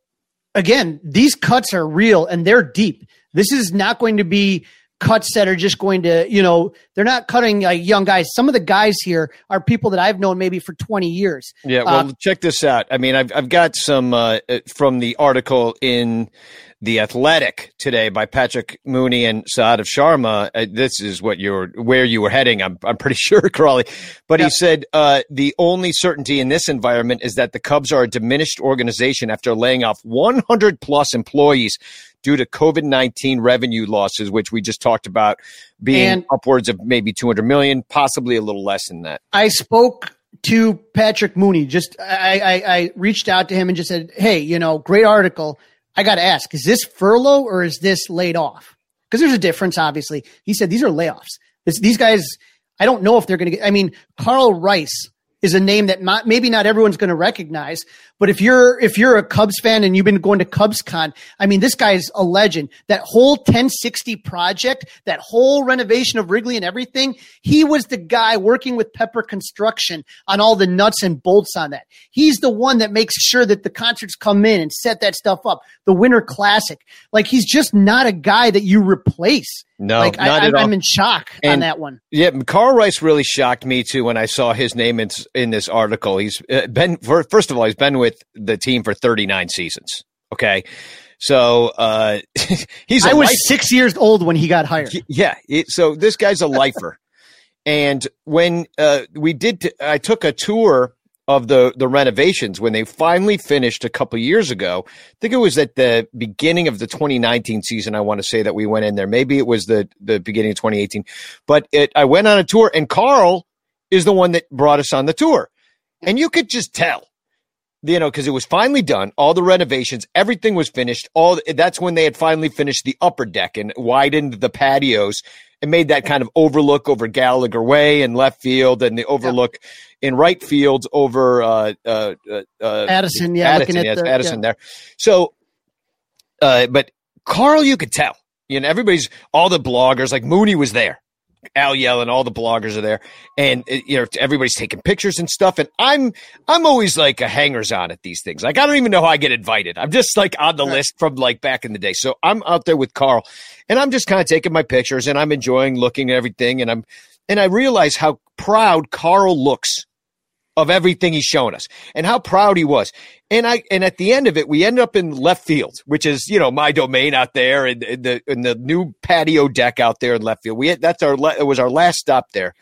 again, these cuts are real and they're deep. This is not going to be cuts that are just going to, you know, they're not cutting like young guys. Some of the guys here are people that I've known maybe for 20 years. Yeah, well, uh, check this out. I mean, I've I've got some uh, from the article in the Athletic today by Patrick Mooney and Sahadev Sharma. Uh, this is what you're where you were heading. I'm I'm pretty sure, Crawley, But yeah. he said uh, the only certainty in this environment is that the Cubs are a diminished organization after laying off 100 plus employees due to COVID 19 revenue losses, which we just talked about being and upwards of maybe 200 million, possibly a little less than that. I spoke to Patrick Mooney. Just I, I, I reached out to him and just said, "Hey, you know, great article. I got to ask, is this furlough or is this laid off? Because there's a difference, obviously. He said these are layoffs. This, these guys, I don't know if they're going to get. I mean, Carl Rice is a name that not, maybe not everyone's going to recognize. But if you're if you're a Cubs fan and you've been going to CubsCon, I mean, this guy's a legend. That whole 1060 project, that whole renovation of Wrigley and everything, he was the guy working with Pepper Construction on all the nuts and bolts on that. He's the one that makes sure that the concerts come in and set that stuff up. The Winter Classic, like he's just not a guy that you replace. No, like, not I, at I'm, all. I'm in shock And- on that one. Yeah, Carl Rice really shocked me too when I saw his name in in this article. He's been for, first of all, he's been with the team for 39 seasons. Okay, so uh, he's. I I was six years old when he got hired. Yeah, it, so this guy's a lifer. and when uh, we did, t- I took a tour of the the renovations when they finally finished a couple years ago. I think it was at the beginning of the 2019 season. I want to say that we went in there. Maybe it was the the beginning of 2018, but it, I went on a tour, and Carl is the one that brought us on the tour, and you could just tell you know, because it was finally done, all the renovations, everything was finished. All that's when they had finally finished the upper deck and widened the patios and made that kind of overlook over Gallagher Way and left field, and the overlook in right field over uh, uh, uh, Addison, yeah, Addison, yes, the- Addison there. So, uh, but Carl, you could tell. You know, everybody's all the bloggers like Mooney was there. Al Yellon, all the bloggers are there, and you know everybody's taking pictures and stuff. And I'm I'm always like a hangers on at these things. Like I don't even know how I get invited. I'm just like on the list from like back in the day. So I'm out there with Carl, and I'm just kind of taking my pictures and I'm enjoying looking at everything. And I'm and I realize how proud Carl looks of everything he's shown us and how proud he was. And I and at the end of it, we end up in left field, which is you know my domain out there, and, and the and the new patio deck out there in left field. We had, that's our it was our last stop there.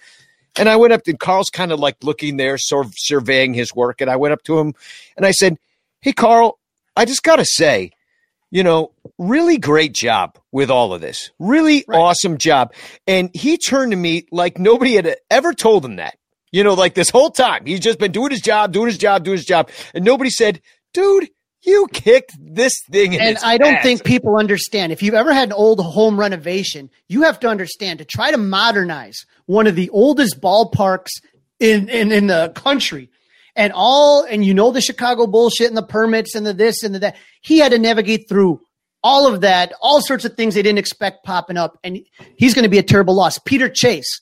And I went up and Carl's kind of like looking there, sort of surveying his work. And I went up to him and I said, "Hey, Carl, I just got to say, you know, really great job with all of this. Really awesome job." And he turned to me like nobody had ever told him that. You know, like this whole time, he's just been doing his job, doing his job, doing his job, and nobody said, "Dude, you kicked this thing." In and I don't ass." think people understand. If you've ever had an old home renovation, you have to understand to try to modernize one of the oldest ballparks in, in, in the country and all, and you know, the Chicago bullshit and the permits and the this and the that. He had to navigate through all of that, all sorts of things they didn't expect popping up. And he's going to be a terrible loss. Peter Chase.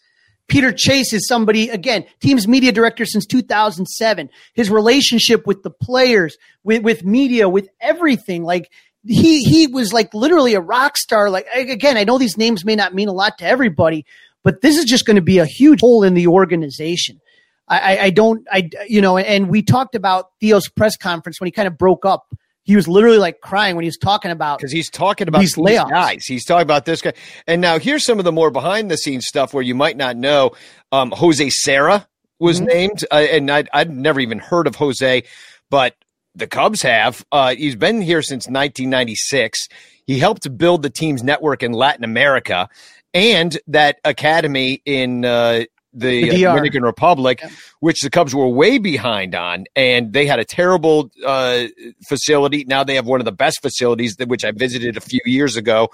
Peter Chase is somebody, again, team's media director since 2007. His relationship with the players, with, with media, with everything. Like, he, he was like literally a rock star. Like, again, I know these names may not mean a lot to everybody, but this is just going to be a huge hole in the organization. I, I, don't, I, you know, and we talked about Theo's press conference when he kind of broke up. He was literally like crying when he was talking about because he's talking about These these, guys. He's talking about this guy. And now here's some of the more behind the scenes stuff where you might not know. Um, Jose Serra was Mm-hmm. named, uh, and I'd, I'd never even heard of Jose, but the Cubs have. Uh, he's been here since 1996. He helped build the team's network in Latin America and that academy in uh, the, The DR. Dominican Republic, which the Cubs were way behind on, and they had a terrible uh, facility. Now they have one of the best facilities, that, which I visited a few years ago.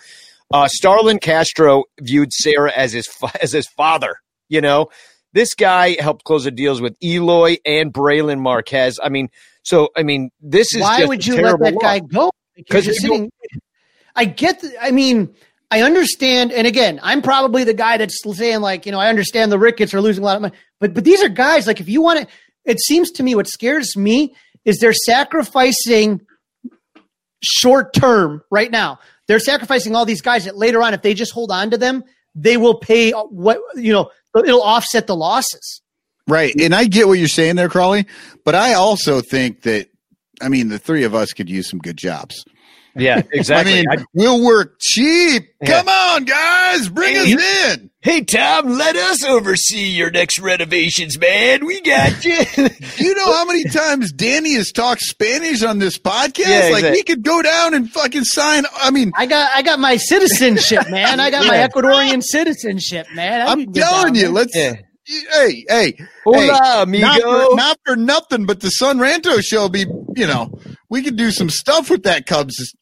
Uh, Starlin Castro viewed Serra as his fa- as his father. You know, this guy helped close the deals with Eloy and Brailyn Marquez. I mean, so I mean, this is why would you let that guy go? Because 'Cause you're you sitting. I get. The, I mean, I understand. And again, I'm probably the guy that's saying like, you know, I understand the Ricketts are losing a lot of money, but but these are guys like if you want to. It seems to me what scares me is they're sacrificing short term right now. they're sacrificing all these guys that later on, if they just hold on to them, they will pay uh, what you know. It'll offset the losses. Right. And I get what you're saying there, Crawley, but I also think that, I mean, the three of us could use some good jobs. Yeah, exactly. I mean, we'll work cheap. Yeah. Come on, guys, bring hey, us in. Hey, Tom, let us oversee your next renovations, man. We got you. you know how many times Danny has talked Spanish on this podcast? Yeah, like exactly. he could go down and fucking sign. I mean, I got, I got my citizenship, man. I got yeah. my Ecuadorian citizenship, man. I am telling you, let's. Yeah hey, hey, Hola, hey, amigo. Not for, not for, nothing, but the Son Ranto show be, you know, we could do some stuff with that Cubs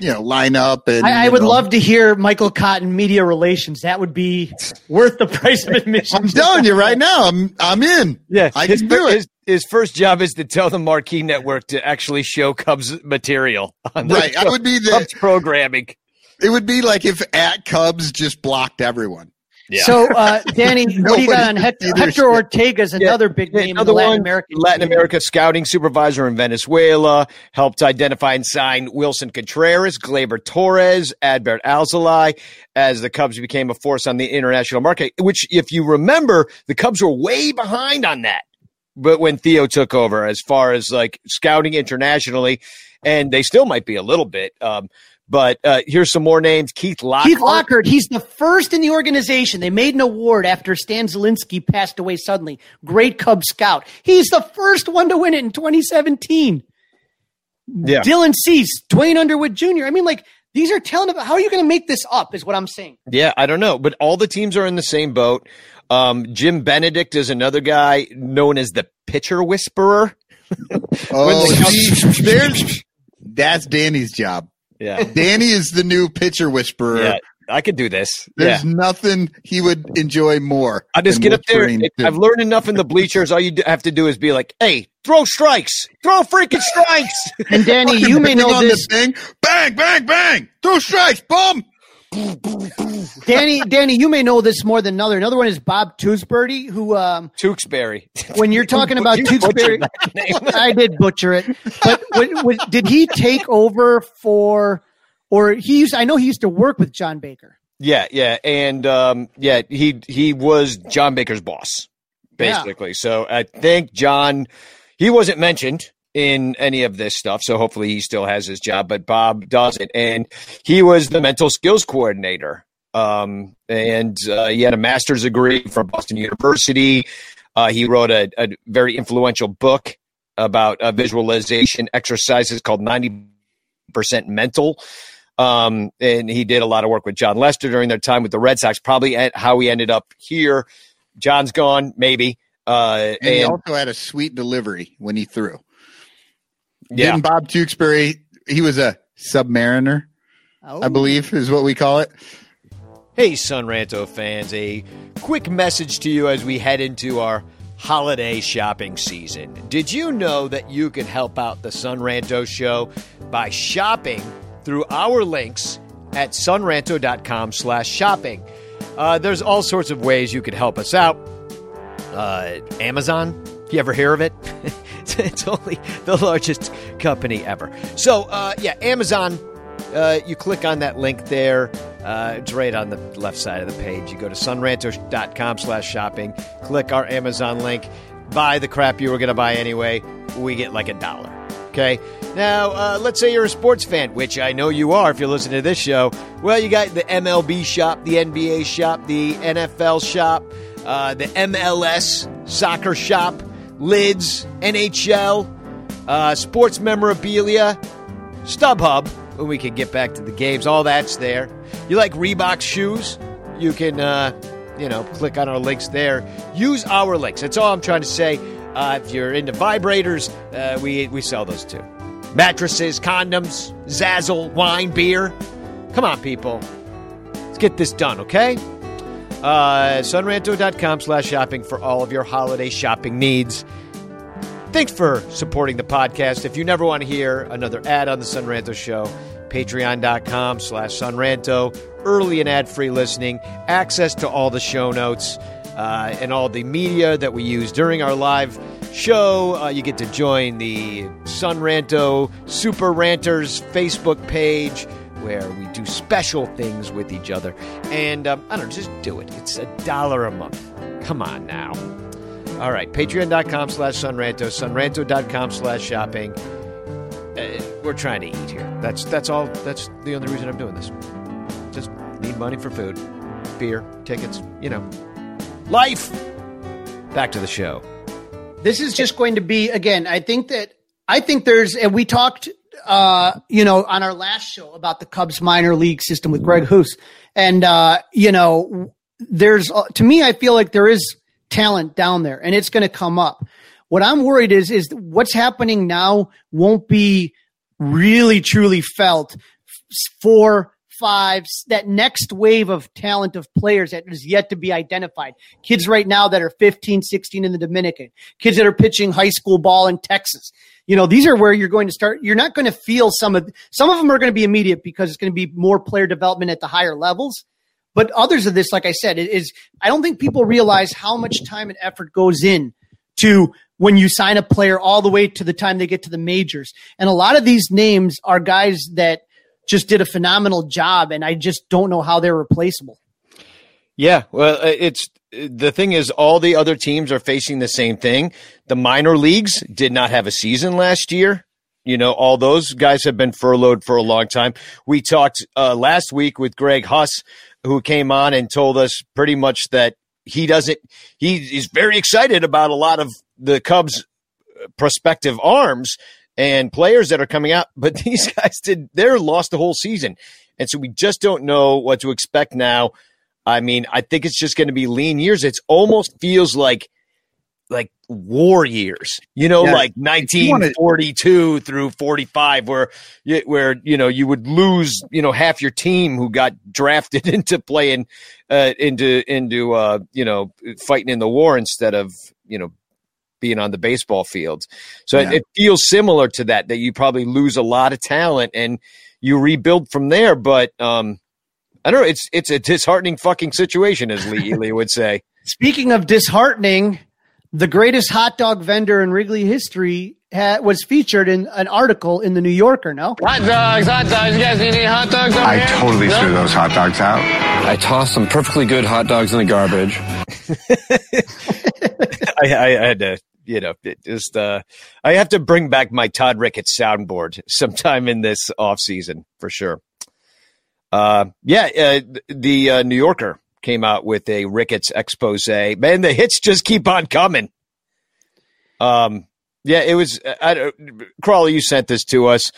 you know line up and I, I would know. love to hear Michael Cotton media relations. That would be worth the price of admission. I'm telling you right now, I'm I'm in. Yeah, I his, can do it. His, his, first job is to tell the Marquee Network to actually show Cubs material. right, I would be the Cubs programming. It would be like if at Cubs just blocked everyone. Yeah. So, uh, Danny, what do you got on Hector, Hector Ortega? Is another yeah. big name another in Latin America. Latin America scouting supervisor in Venezuela helped identify and sign Willson Contreras, Gleyber Torres, Adbert Alzolay as the Cubs became a force on the international market. Which, if you remember, the Cubs were way behind on that. But when Theo took over, as far as like scouting internationally, and they still might be a little bit. Um, but uh, here's some more names. Keith Lockhart. Keith Lockhart. He's the first in the organization. They made an award after Stan Zielinski passed away suddenly. Great Cub Scout. He's the first one to win it in 2017. Yeah. Dylan Cease, Duane Underwood Jr. I mean, like, these are telling about how are you going to make this up, is what I'm saying. Yeah, I don't know. But all the teams are in the same boat. Um, Jim Benedict is another guy known as the pitcher whisperer. oh, the there's, that's Danny's job. Yeah. Danny is the new pitcher whisperer. Yeah. I could do this. There's yeah. nothing he would enjoy more. I just get up there. I've learned enough in the bleachers. All you have to do is be like, "Hey, throw strikes, throw freaking strikes." And Danny, you may know this. thing. Bang, bang, bang! Throw strikes, boom. Danny, Danny, you may know this more than another. Another one is Bob Tewksbury, who um Tewksbury. When you're talking about Tewksbury, I did butcher it. But did he take over for, or he used? I know he used to work with John Baker. Yeah, yeah, and um, yeah, he he was John Baker's boss, basically. Yeah. So I think John, he wasn't mentioned in any of this stuff. So hopefully he still has his job, but Bob doesn't. And he was the mental skills coordinator. Um, and uh, he had a master's degree from Boston University. Uh, he wrote a, a, very influential book about uh, visualization exercises called 90% mental. Um, and he did a lot of work with Jon Lester during their time with the Red Sox, probably at how he ended up here. Jon's gone, maybe. Uh, and, and he also had a sweet delivery when he threw. Yeah. Didn't Bob Tewksbury, he was a submariner, oh. I believe is what we call it. Hey, Son Ranto fans, a quick message to you as we head into our holiday shopping season. Did you know that you can help out the Son Ranto show by shopping through our links at sonranto.com slash shopping? Uh, there's all sorts of ways you could help us out. Uh, Amazon, you ever hear of it? it's only the largest company ever. So, uh, yeah, Amazon. Uh, you click on that link there. Uh, it's right on the left side of the page. You go to sonranto.com slash shopping, click our Amazon link, buy the crap you were going to buy anyway. We get like a dollar. Okay. Now, uh, let's say you're a sports fan, which I know you are if you're listening to this show. Well, you got the MLB shop, the NBA shop, the NFL shop, uh, the MLS soccer shop lids, NHL, uh, sports memorabilia, StubHub, when we can get back to the games. All that's there. You like Reebok shoes? You can, uh, you know, click on our links there. Use our links. That's all I'm trying to say. Uh, if you're into vibrators, uh, we, we sell those too. Mattresses, condoms, Zazzle, wine, beer. Come on, people. Let's get this done, okay? Uh, sonranto.com slash shopping for all of your holiday shopping needs. Thanks for supporting the podcast. If you never want to hear another ad on the Son Ranto Show, patreon.com slash sonranto. early and ad-free listening, access to all the show notes, uh, and all the media that we use during our live show. Uh, you get to join the Son Ranto Super Ranters Facebook page where we do special things with each other. And um, I don't know, just do it. It's a dollar a month. Come on now. All right, patreon.com slash sonranto, sonranto.com slash shopping. Uh, we're trying to eat here. That's that's all. That's the only reason I'm doing this. Just need money for food, beer, tickets, you know. Life. Back to the show. This is just going to be again. I think that I think there's, and we talked, uh, you know, on our last show about the Cubs minor league system with Greg Huss, and uh, you know, there's uh, to me, I feel like there is talent down there, and it's going to come up. What I'm worried is is what's happening now won't be really truly felt for five, that next wave of talent of players that is yet to be identified. Kids right now that are 15, 16 in the Dominican, kids that are pitching high school ball in Texas. You know, these are where you're going to start. You're not going to feel some of, some of them are going to be immediate because it's going to be more player development at the higher levels. But others of this, like I said, it is, I don't think people realize how much time and effort goes in to when you sign a player all the way to the time they get to the majors. And a lot of these names are guys that just did a phenomenal job, and I just don't know how they're replaceable. Yeah, well, uh, it's the thing is, all the other teams are facing the same thing. The minor leagues did not have a season last year. You know, all those guys have been furloughed for a long time. We talked uh, last week with Greg Huss, who came on and told us pretty much that he doesn't, he is very excited about a lot of the Cubs' prospective arms and players that are coming out, but these guys did they're lost the whole season. And so we just don't know what to expect now. I mean, I think it's just going to be lean years. It almost feels like like war years, you know, yeah. like 1942 wanna- through 45, where where you know you would lose, you know, half your team who got drafted into playing uh, into into uh, you know fighting in the war instead of you know being on the baseball fields. So yeah. it, it, feels similar to that, that you probably lose a lot of talent and you rebuild from there. But um, I don't know. It's it's a disheartening fucking situation, as Lee Elia would say. Speaking of disheartening, the greatest hot dog vendor in Wrigley history ha- was featured in an article in the New Yorker. No hot dogs, hot dogs. You guys need any hot dogs? I here? totally no? threw those hot dogs out. I tossed some perfectly good hot dogs in the garbage. I, I, had to you know, just uh, I have to bring back my Todd Ricketts soundboard sometime in this off season for sure. Uh, yeah, uh, the uh, New Yorker came out with a Ricketts expose. Man, the hits just keep on coming. Um, yeah, it was. I, Crawley, you sent this to us.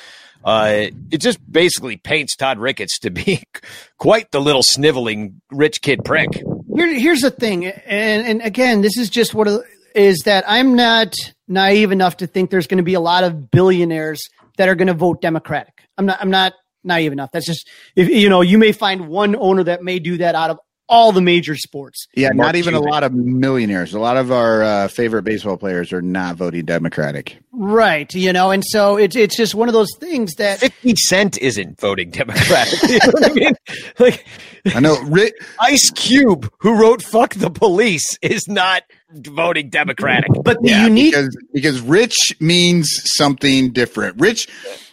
Uh, it just basically paints Todd Ricketts to be quite the little sniveling rich kid prick. Here, here's the thing, and and again, this is just what is that I'm not naive enough to think there's going to be a lot of billionaires that are going to vote Democratic. I'm not. I'm not naive enough. That's just if you know you may find one owner that may do that out of all the major sports. Yeah, Mark not even Cuban. a lot of millionaires. A lot of our uh, favorite baseball players are not voting Democratic. Right. You know, and so it's it's just one of those things that Fifty Cent isn't voting Democratic. you know I mean? Like, I know Rick, Ice Cube, who wrote "Fuck the Police," is not voting Democratic. But the yeah, unique because, because rich means something different. Rich.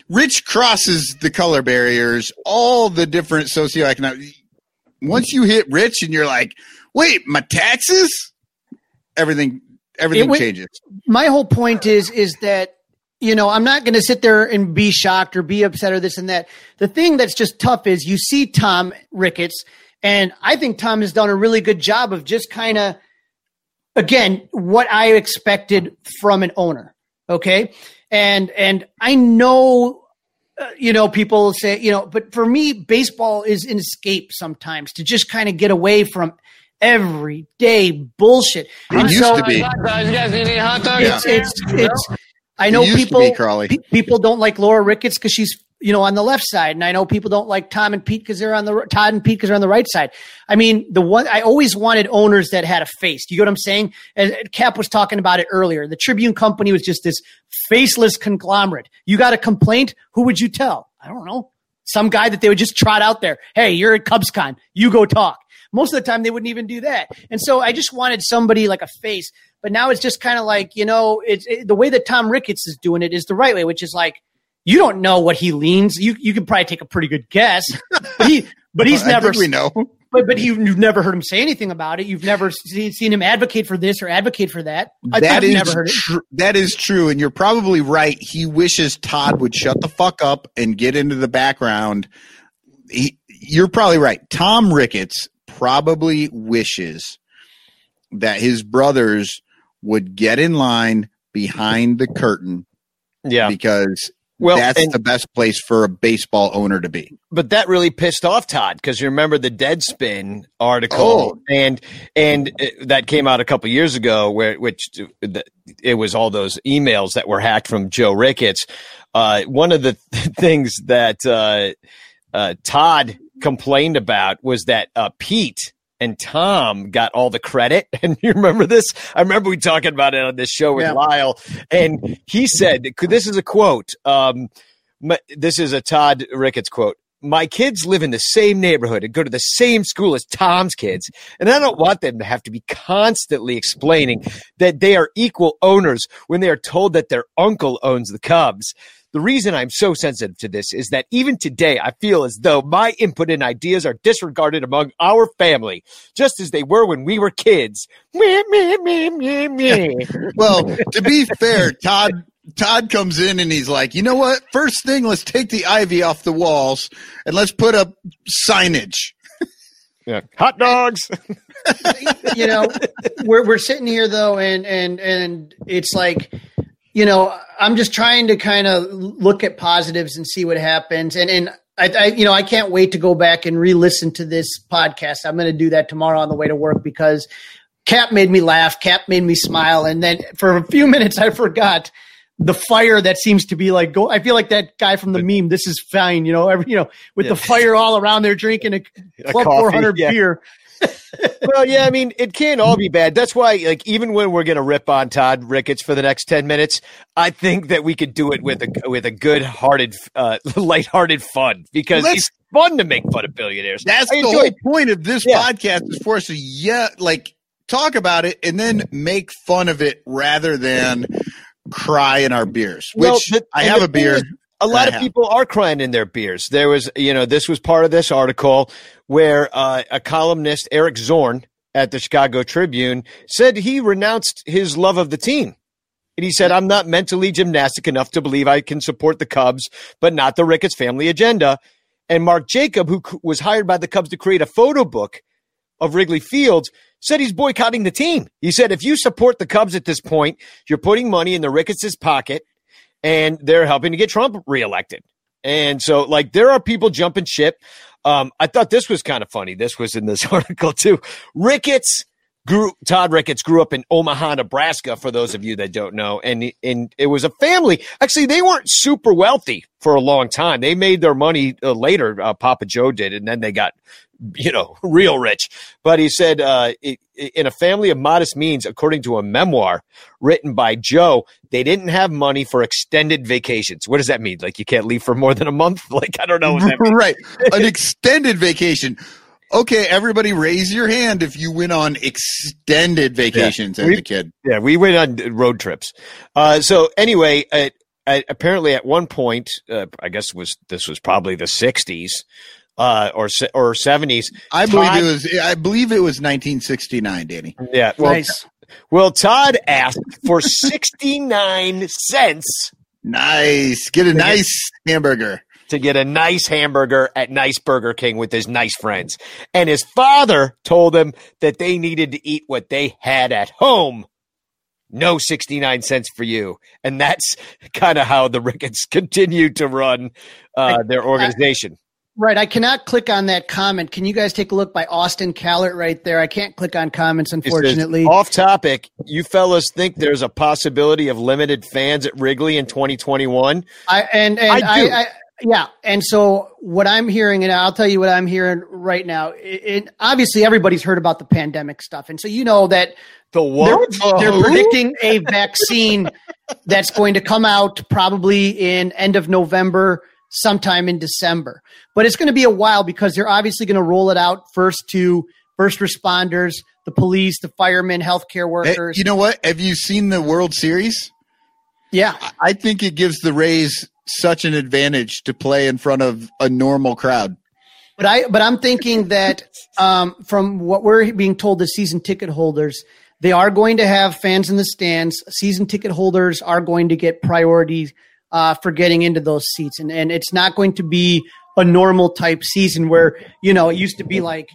Rich crosses the color barriers, all the different socioeconomic once you hit rich and you're like, wait, my taxes, everything everything changes. My whole point is is that you know I'm not going to sit there and be shocked or be upset or this and that. The thing that's just tough is you see Tom Ricketts, and I think Tom has done a really good job of just kind of again what I expected from an owner. Okay, and and I know uh, you know, people say, you know, but for me, baseball is an escape sometimes to just kind of get away from everyday bullshit. It and used so, to be. You guys need any hot dogs? It's, it's, it's, I know people, be, people don't like Laura Ricketts because she's you know, on the left side. And I know people don't like Tom and Pete because they're on the Todd and Pete because they're on the right side. I mean, the one I always wanted owners that had a face. Do you get what I'm saying? And Cap was talking about it earlier. The Tribune Company was just this faceless conglomerate. You got a complaint? Who would you tell? I don't know. Some guy that they would just trot out there. Hey, you're at CubsCon. You go talk. Most of the time, they wouldn't even do that. And so I just wanted somebody like a face. But now it's just kind of like, you know, it's it, the way that Tom Ricketts is doing it is the right way, which is like, you don't know what he leans. You you can probably take a pretty good guess, but he but he's I never think we know. But but you, you've never heard him say anything about it. You've never seen, seen him advocate for this or advocate for that. I, That I've is never heard it. tr- that is true, and you're probably right. He wishes Todd would shut the fuck up and get into the background. He, you're probably right. Tom Ricketts probably wishes that his brothers would get in line behind the curtain Yeah. because Well, that's and- the best place for a baseball owner to be. but that really pissed off Todd because you remember the Deadspin article Oh. and and uh, that came out a couple years ago where which uh, it was all those emails that were hacked from Joe Ricketts. Uh, one of the things that uh, uh, Todd complained about was that uh, Pete and Tom got all the credit. And you remember this? I remember we talking about it on this show with Yeah. Lyle, and he said, "This is a quote." Um, my, this is a Todd Ricketts quote. My kids live in the same neighborhood and go to the same school as Tom's kids. And I don't want them to have to be constantly explaining that they are equal owners when they are told that their uncle owns the Cubs. The reason I'm so sensitive to this is that even today, I feel as though my input and ideas are disregarded among our family, just as they were when we were kids. Meh, meh, meh, meh, meh. Well, to be fair, Todd Todd comes in and he's like, you know what? First thing, let's take the ivy off the walls and let's put up signage. yeah. Hot dogs. you know, we're we're sitting here though, and and and it's like, you know, I'm just trying to kind of look at positives and see what happens, and and. I, I, you know, I can't wait to go back and re-listen to this podcast. I'm going to do that tomorrow on the way to work because Cap made me laugh. Cap made me smile, and then for a few minutes, I forgot the fire that seems to be like go. I feel like that guy from the meme. This is fine, you know. Every, you know, with Yeah. the fire all around there, drinking a, A Club coffee, 400 yeah. beer. Well, yeah, I mean, it can't all be bad. That's why, like, even when we're going to rip on Todd Ricketts for the next ten minutes, I think that we could do it with a with a good-hearted, uh, lighthearted fun because Let's- it's fun to make fun of billionaires. That's I the enjoy whole point of this Yeah. podcast is for us to yeah, like talk about it and then make fun of it rather than cry in our beers. Which Well, the- I have a beer. is, A lot of people are crying in their beers. There was, you know, this was part of this article where uh, a columnist, Eric Zorn, at the Chicago Tribune, said he renounced his love of the team. And he said, I'm not mentally gymnastic enough to believe I can support the Cubs, but not the Ricketts family agenda. And Mark Jacob, who was hired by the Cubs to create a photo book of Wrigley Field, said he's boycotting the team. He said, if you support the Cubs at this point, you're putting money in the Ricketts' pocket and they're helping to get Trump reelected. And so, like, there are people jumping ship. Um, I thought this was kind of funny. This was in this article too. Ricketts grew Todd Ricketts grew up in Omaha, Nebraska. For those of you that don't know, and and it was a family. Actually, they weren't super wealthy for a long time. They made their money uh, later. Uh, Papa Joe did, and then they got you know real rich. But he said uh, in a family of modest means, according to a memoir written by Joe, they didn't have money for extended vacations. What does that mean? Like you can't leave for more than a month? Like I don't know right. An extended vacation. Okay, everybody raise your hand if you went on extended vacations as We- a kid. Yeah, we went on road trips. Uh, so anyway, uh, apparently at one point, uh, I guess was this was probably the '60s uh, or or '70s. I believe Todd- it was I believe it was 1969, Danny. Yeah, well, nice. well, Todd asked for 69 cents Nice. Get a nice hamburger. to get a nice hamburger at Nice Burger King with his nice friends. And his father told him that they needed to eat what they had at home. No 69 cents for you. And that's kind of how the Ricketts continued to run uh, their organization. Right. I cannot click on that comment. Can you guys take a look by Austin Callert right there? I can't click on comments, It says, unfortunately. off topic, you fellas think there's a possibility of limited fans at Wrigley in 2021? I and and I I, do. I, yeah. And so what I'm hearing, and I'll tell you what I'm hearing right now. It, it, obviously, everybody's heard about the pandemic stuff, and so you know that The they're, what? they're oh. predicting a vaccine that's going to come out probably in end of November, sometime in December. But it's going to be a while because they're obviously going to roll it out first to first responders, the police, the firemen, healthcare workers. you know what? Have you seen the World Series? yeah. I think it gives the Rays such an advantage to play in front of a normal crowd. But I but I'm thinking that um, from what we're being told, the season ticket holders they are going to have fans in the stands. Season ticket holders are going to get priority uh, for getting into those seats, and and it's not going to be a normal type season where you know it used to be like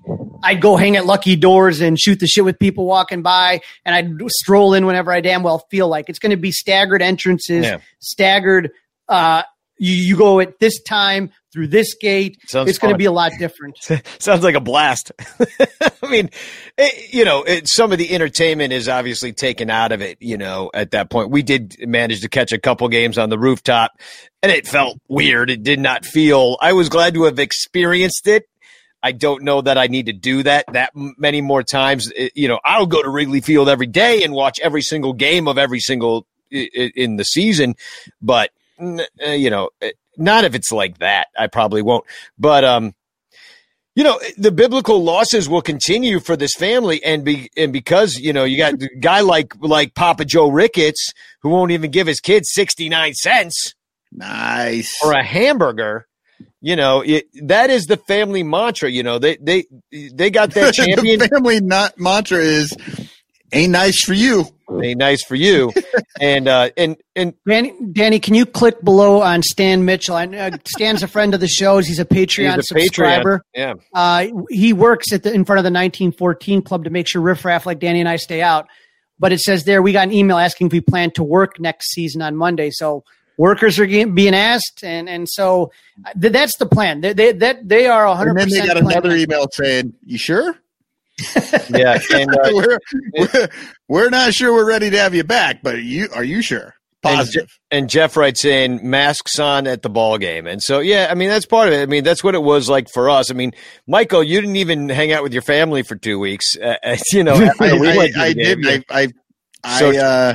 I'd go hang at lucky doors and shoot the shit with people walking by, and I'd stroll in whenever I damn well feel like. It's going to be staggered entrances, Yeah. staggered. Uh, you, you go at this time through this gate. Sounds it's going to be a lot different. Sounds like a blast. I mean, it, you know, it, some of the entertainment is obviously taken out of it. You know, at that point, we did manage to catch a couple games on the rooftop, and it felt weird. It did not feel. I was glad to have experienced it. I don't know that I need to do that that many more times. It- you know, I'll go to Wrigley Field every day and watch every single game of every single in the season, but you know, uh, not if it's like that. I probably won't. But um, you know, the biblical losses will continue for this family, and be and because you know you got a guy like like Papa Joe Ricketts who won't even give his kids sixty nine cents Nice. for a hamburger. You know, it, that is the family mantra. You know, they they they got that champion. the family not mantra is ain't nice for you. Ain't nice for you, and uh, and and Danny, Danny, can you click below on Stan Mitchell? I, uh, Stan's a friend of the shows. He's a Patreon he's a Patreon. subscriber. Yeah, Uh, he works at the in front of the 1914 club to make sure riffraff like Danny and I stay out. But it says there we got an email asking if we plan to work next season on Monday. So workers are getting, being asked, and and so uh, th- that's the plan. They they that they are 100. And then they got another email saying, "You sure? yeah, and uh, we're, we're we're not sure we're ready to have you back, but you are you sure? And, Positive. Je- and Jeff writes in masks on at the ball game, and so yeah, I mean that's part of it. I mean that's what it was like for us. I mean, Michael, you didn't even hang out with your family for two weeks. Uh, you know, I, we I, I did. I I, I Social- uh,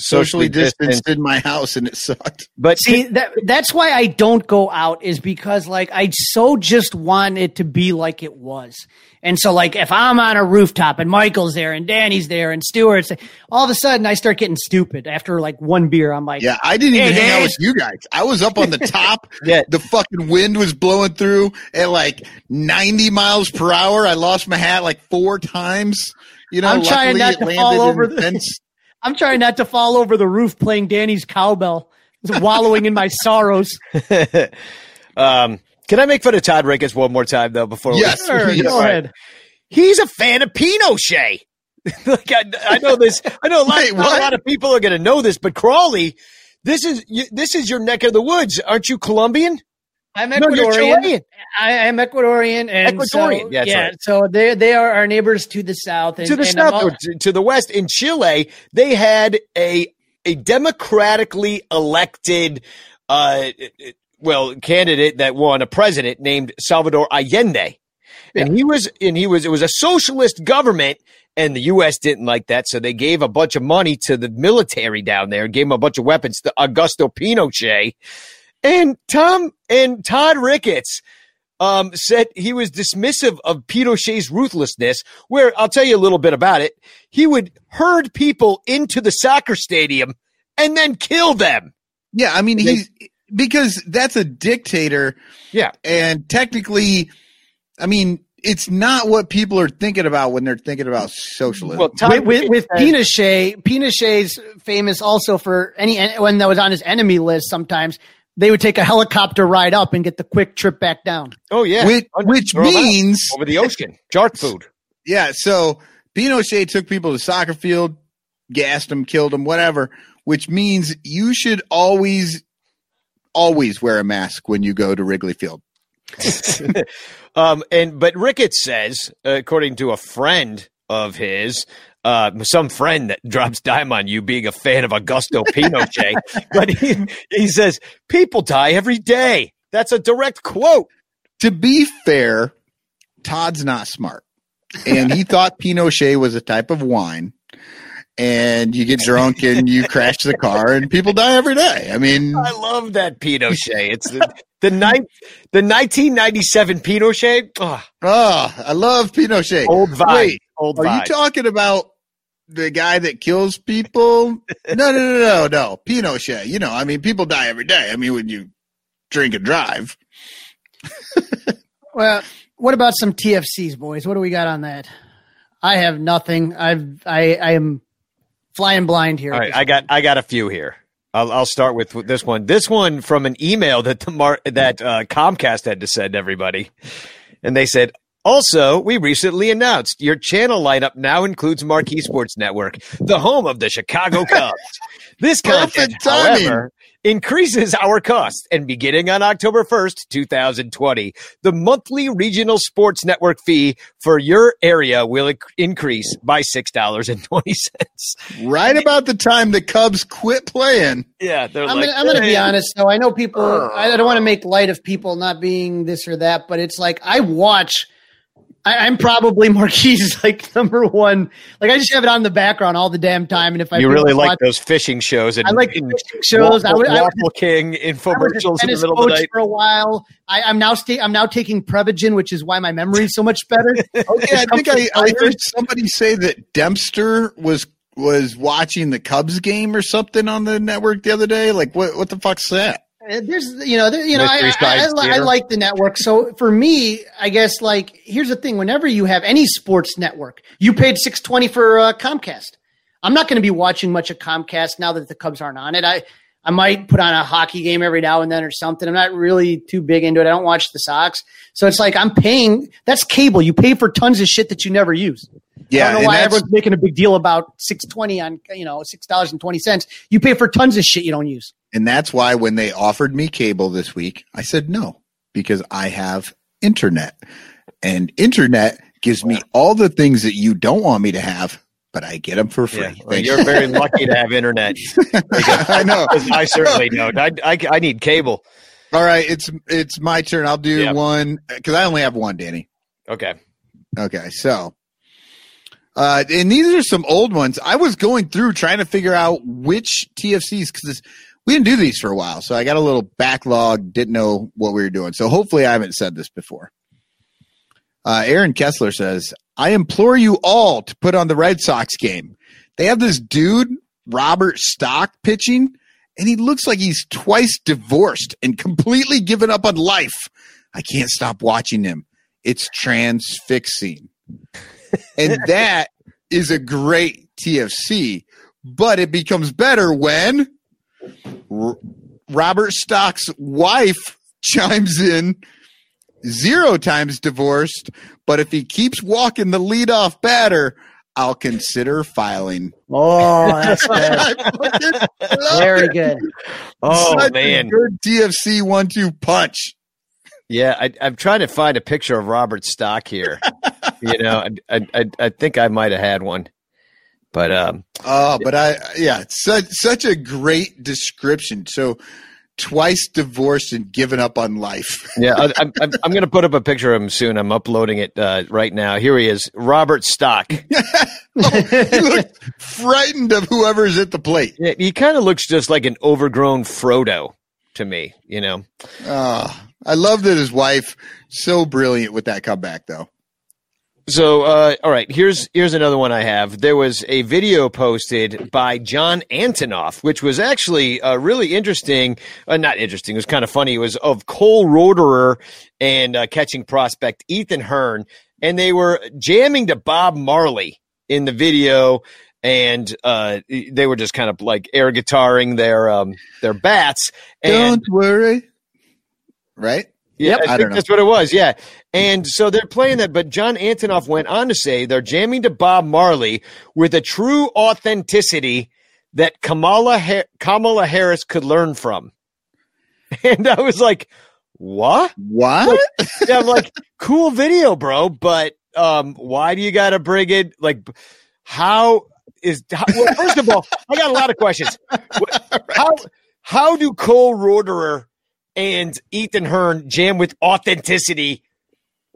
socially distanced distanced. in my house, and it sucked. But See that that's why I don't go out is because like I so just want it to be like it was. And so like if I'm on a rooftop and Michael's there and Danny's there and Stewart's all of a sudden I start getting stupid after like one beer. I'm like Yeah, I didn't even Hey, hang out with you guys. I was up on the top. Yeah. The fucking wind was blowing through at like 90 miles per hour. I lost my hat like four times. You know, I'm trying luckily not to landed fall in over the the- fence. I'm trying not to fall over the roof playing Danny's cowbell, just wallowing in my sorrows. um, can I make fun of Todd Ricketts one more time though before Yes. we? Sure, Yes. go ahead. He's a fan of Pinochet. like I, I know this. I know a lot, Wait, a lot of people are going to know this, but Crawley, this is this is your neck of the woods, aren't you? Colombian? I'm No, Ecuadorian. Chilean. I am Ecuadorian, and Ecuadorian, So, yeah, yeah. right. So they they are our neighbors to the south. And, to the south all- to, to the west in Chile, they had a a democratically elected uh well candidate that won a president named Salvador Allende. And he was and he was it was a socialist government and the US didn't like that so they gave a bunch of money to the military down there gave him a bunch of weapons to Augusto Pinochet. And Tom and Todd Ricketts um, said he was dismissive of Pinochet's ruthlessness. Where I'll tell you a little bit about it. He would herd people into the soccer stadium and then kill them. Yeah, I mean, he's because that's a dictator. Yeah. And technically, I mean, it's not what people are thinking about when they're thinking about socialism. Well, Todd with, with, with Pinochet, Pinochet's famous also for any when that was on his enemy list. Sometimes they would take a helicopter ride up and get the quick trip back down. Oh yeah, which, which Throw 'em out means, over the ocean, shark food. yeah, so Pinochet took people to the soccer field, gassed them, killed them, whatever, which means you should always, always wear a mask when you go to Wrigley Field. um, and but Ricketts says, according to a friend of his, uh, some friend that drops dime on you being a fan of Augusto Pinochet, but he, he says people die every day. That's a direct quote. To be fair, Todd's not smart. And he thought Pinochet was a type of wine. And you get drunk and you crash the car and people die every day. I mean, I love that Pinochet. It's the the, ni- the 1997 Pinochet. Oh, oh, I love Pinochet. old vibe. Wait, old Are vibe. you talking about the guy that kills people? No, no, no, no, no. Pinochet. You know, I mean, people die every day. I mean, when you drink and drive. Well, what about some TFCs, boys? What do we got on that? I have nothing. I've I I am flying blind here. All right, I got I got a few here. I'll, I'll start with this one. This one from an email that the Mar- that uh, Comcast had to send everybody, and they said. Also, we recently announced your channel lineup now includes Marquee Sports Network, the home of the Chicago Cubs. This content, however, increases our cost, and beginning on October 1st, 2020, the monthly regional sports network fee for your area will increase by $6.20. Right about the time the Cubs quit playing. Yeah, they're I'm like, gonna, I'm gonna be honest though. I know people. I don't want to make light of people not being this or that, but it's like I watch. I, I'm probably Marquee like number one. Like I just have it on the background all the damn time, and if I You really watch- like those fishing shows and I like fishing shows. I Waffle, would- I would- Waffle King I was a infomercials in the middle of the night. for a while. I, I'm now sta- I'm now taking Prevagen, which is why my memory is so much better. Okay, I think I, I heard somebody say that Dempster was was watching the Cubs game or something on the network the other day. Like, what what the fuck's that? Uh, There's, you know, there, you know, I, I, I, I like the network. So for me, I guess like here's the thing: whenever you have any sports network, you paid six twenty for uh, Comcast. I'm not going to be watching much of Comcast now that the Cubs aren't on it. I I might put on a hockey game every now and then or something. I'm not really too big into it. I don't watch the Sox, so it's like I'm paying. That's cable. You pay for tons of shit that you never use. I Yeah, don't know and why everyone's making a big deal about six twenty on you know six dollars and twenty cents. You pay for tons of shit you don't use. And that's why when they offered me cable this week, I said no because I have internet. And internet gives me all the things that you don't want me to have, but I get them for free. Yeah, well, you're very lucky to have internet. I know. I certainly don't. I, I, I need cable. All right, it's it's my turn. I'll do Yeah. one because I only have one, Danny. Okay. Okay, so uh, and these are some old ones. I was going through trying to figure out which TFCs because we didn't do these for a while, so I got a little backlog. Didn't know what we were doing, so hopefully I haven't said this before. Uh, Aaron Kessler says, "I implore you all to put on the Red Sox game. They have this dude Robert Stock pitching, and he looks like he's twice divorced and completely given up on life. I can't stop watching him. It's transfixing." And that is a great TFC. But it becomes better when R- Robert Stock's wife chimes in, zero times divorced. But if he keeps walking the leadoff batter, I'll consider filing. Oh, that's good. I fucking love Very it. good. Oh, Such a man. good TFC one-two punch. Yeah, I, I'm trying to find a picture of Robert Stock here. You know, I, I, I, I think I might have had one. But um, Oh, but I yeah, it's such such a great description. So twice divorced and given up on life. yeah, I, I'm, I'm, I'm going to put up a picture of him soon. I'm uploading it uh, right now. Here he is, Robert Stock. he looks frightened of whoever's at the plate. Yeah, he kind of looks just like an overgrown Frodo to me. You know. Oh, I love that his wife so brilliant with that comeback though. So, uh, all right, here's here's another one I have. There was a video posted by John Antonoff, which was actually uh, really interesting. Uh, not interesting; it was kind of funny. It was of Cole Roederer and uh, catching prospect Ethan Hearn, and they were jamming to Bob Marley in the video, and uh, they were just kind of like air guitaring their um, their bats. And Don't worry. Right? Yeah, I I, think that's what it was. Yeah, and so they're playing that, but John Antonoff went on to say they're jamming to Bob Marley with a true authenticity that Kamala ha- Kamala Harris could learn from. And I was like, "What?" What? Yeah, I'm like, "Cool video, bro," but um, why do you got to bring it? Like, how is? How, well, first of all, I got a lot of questions. How how do Cole Roederer and Ethan Hearn jam with authenticity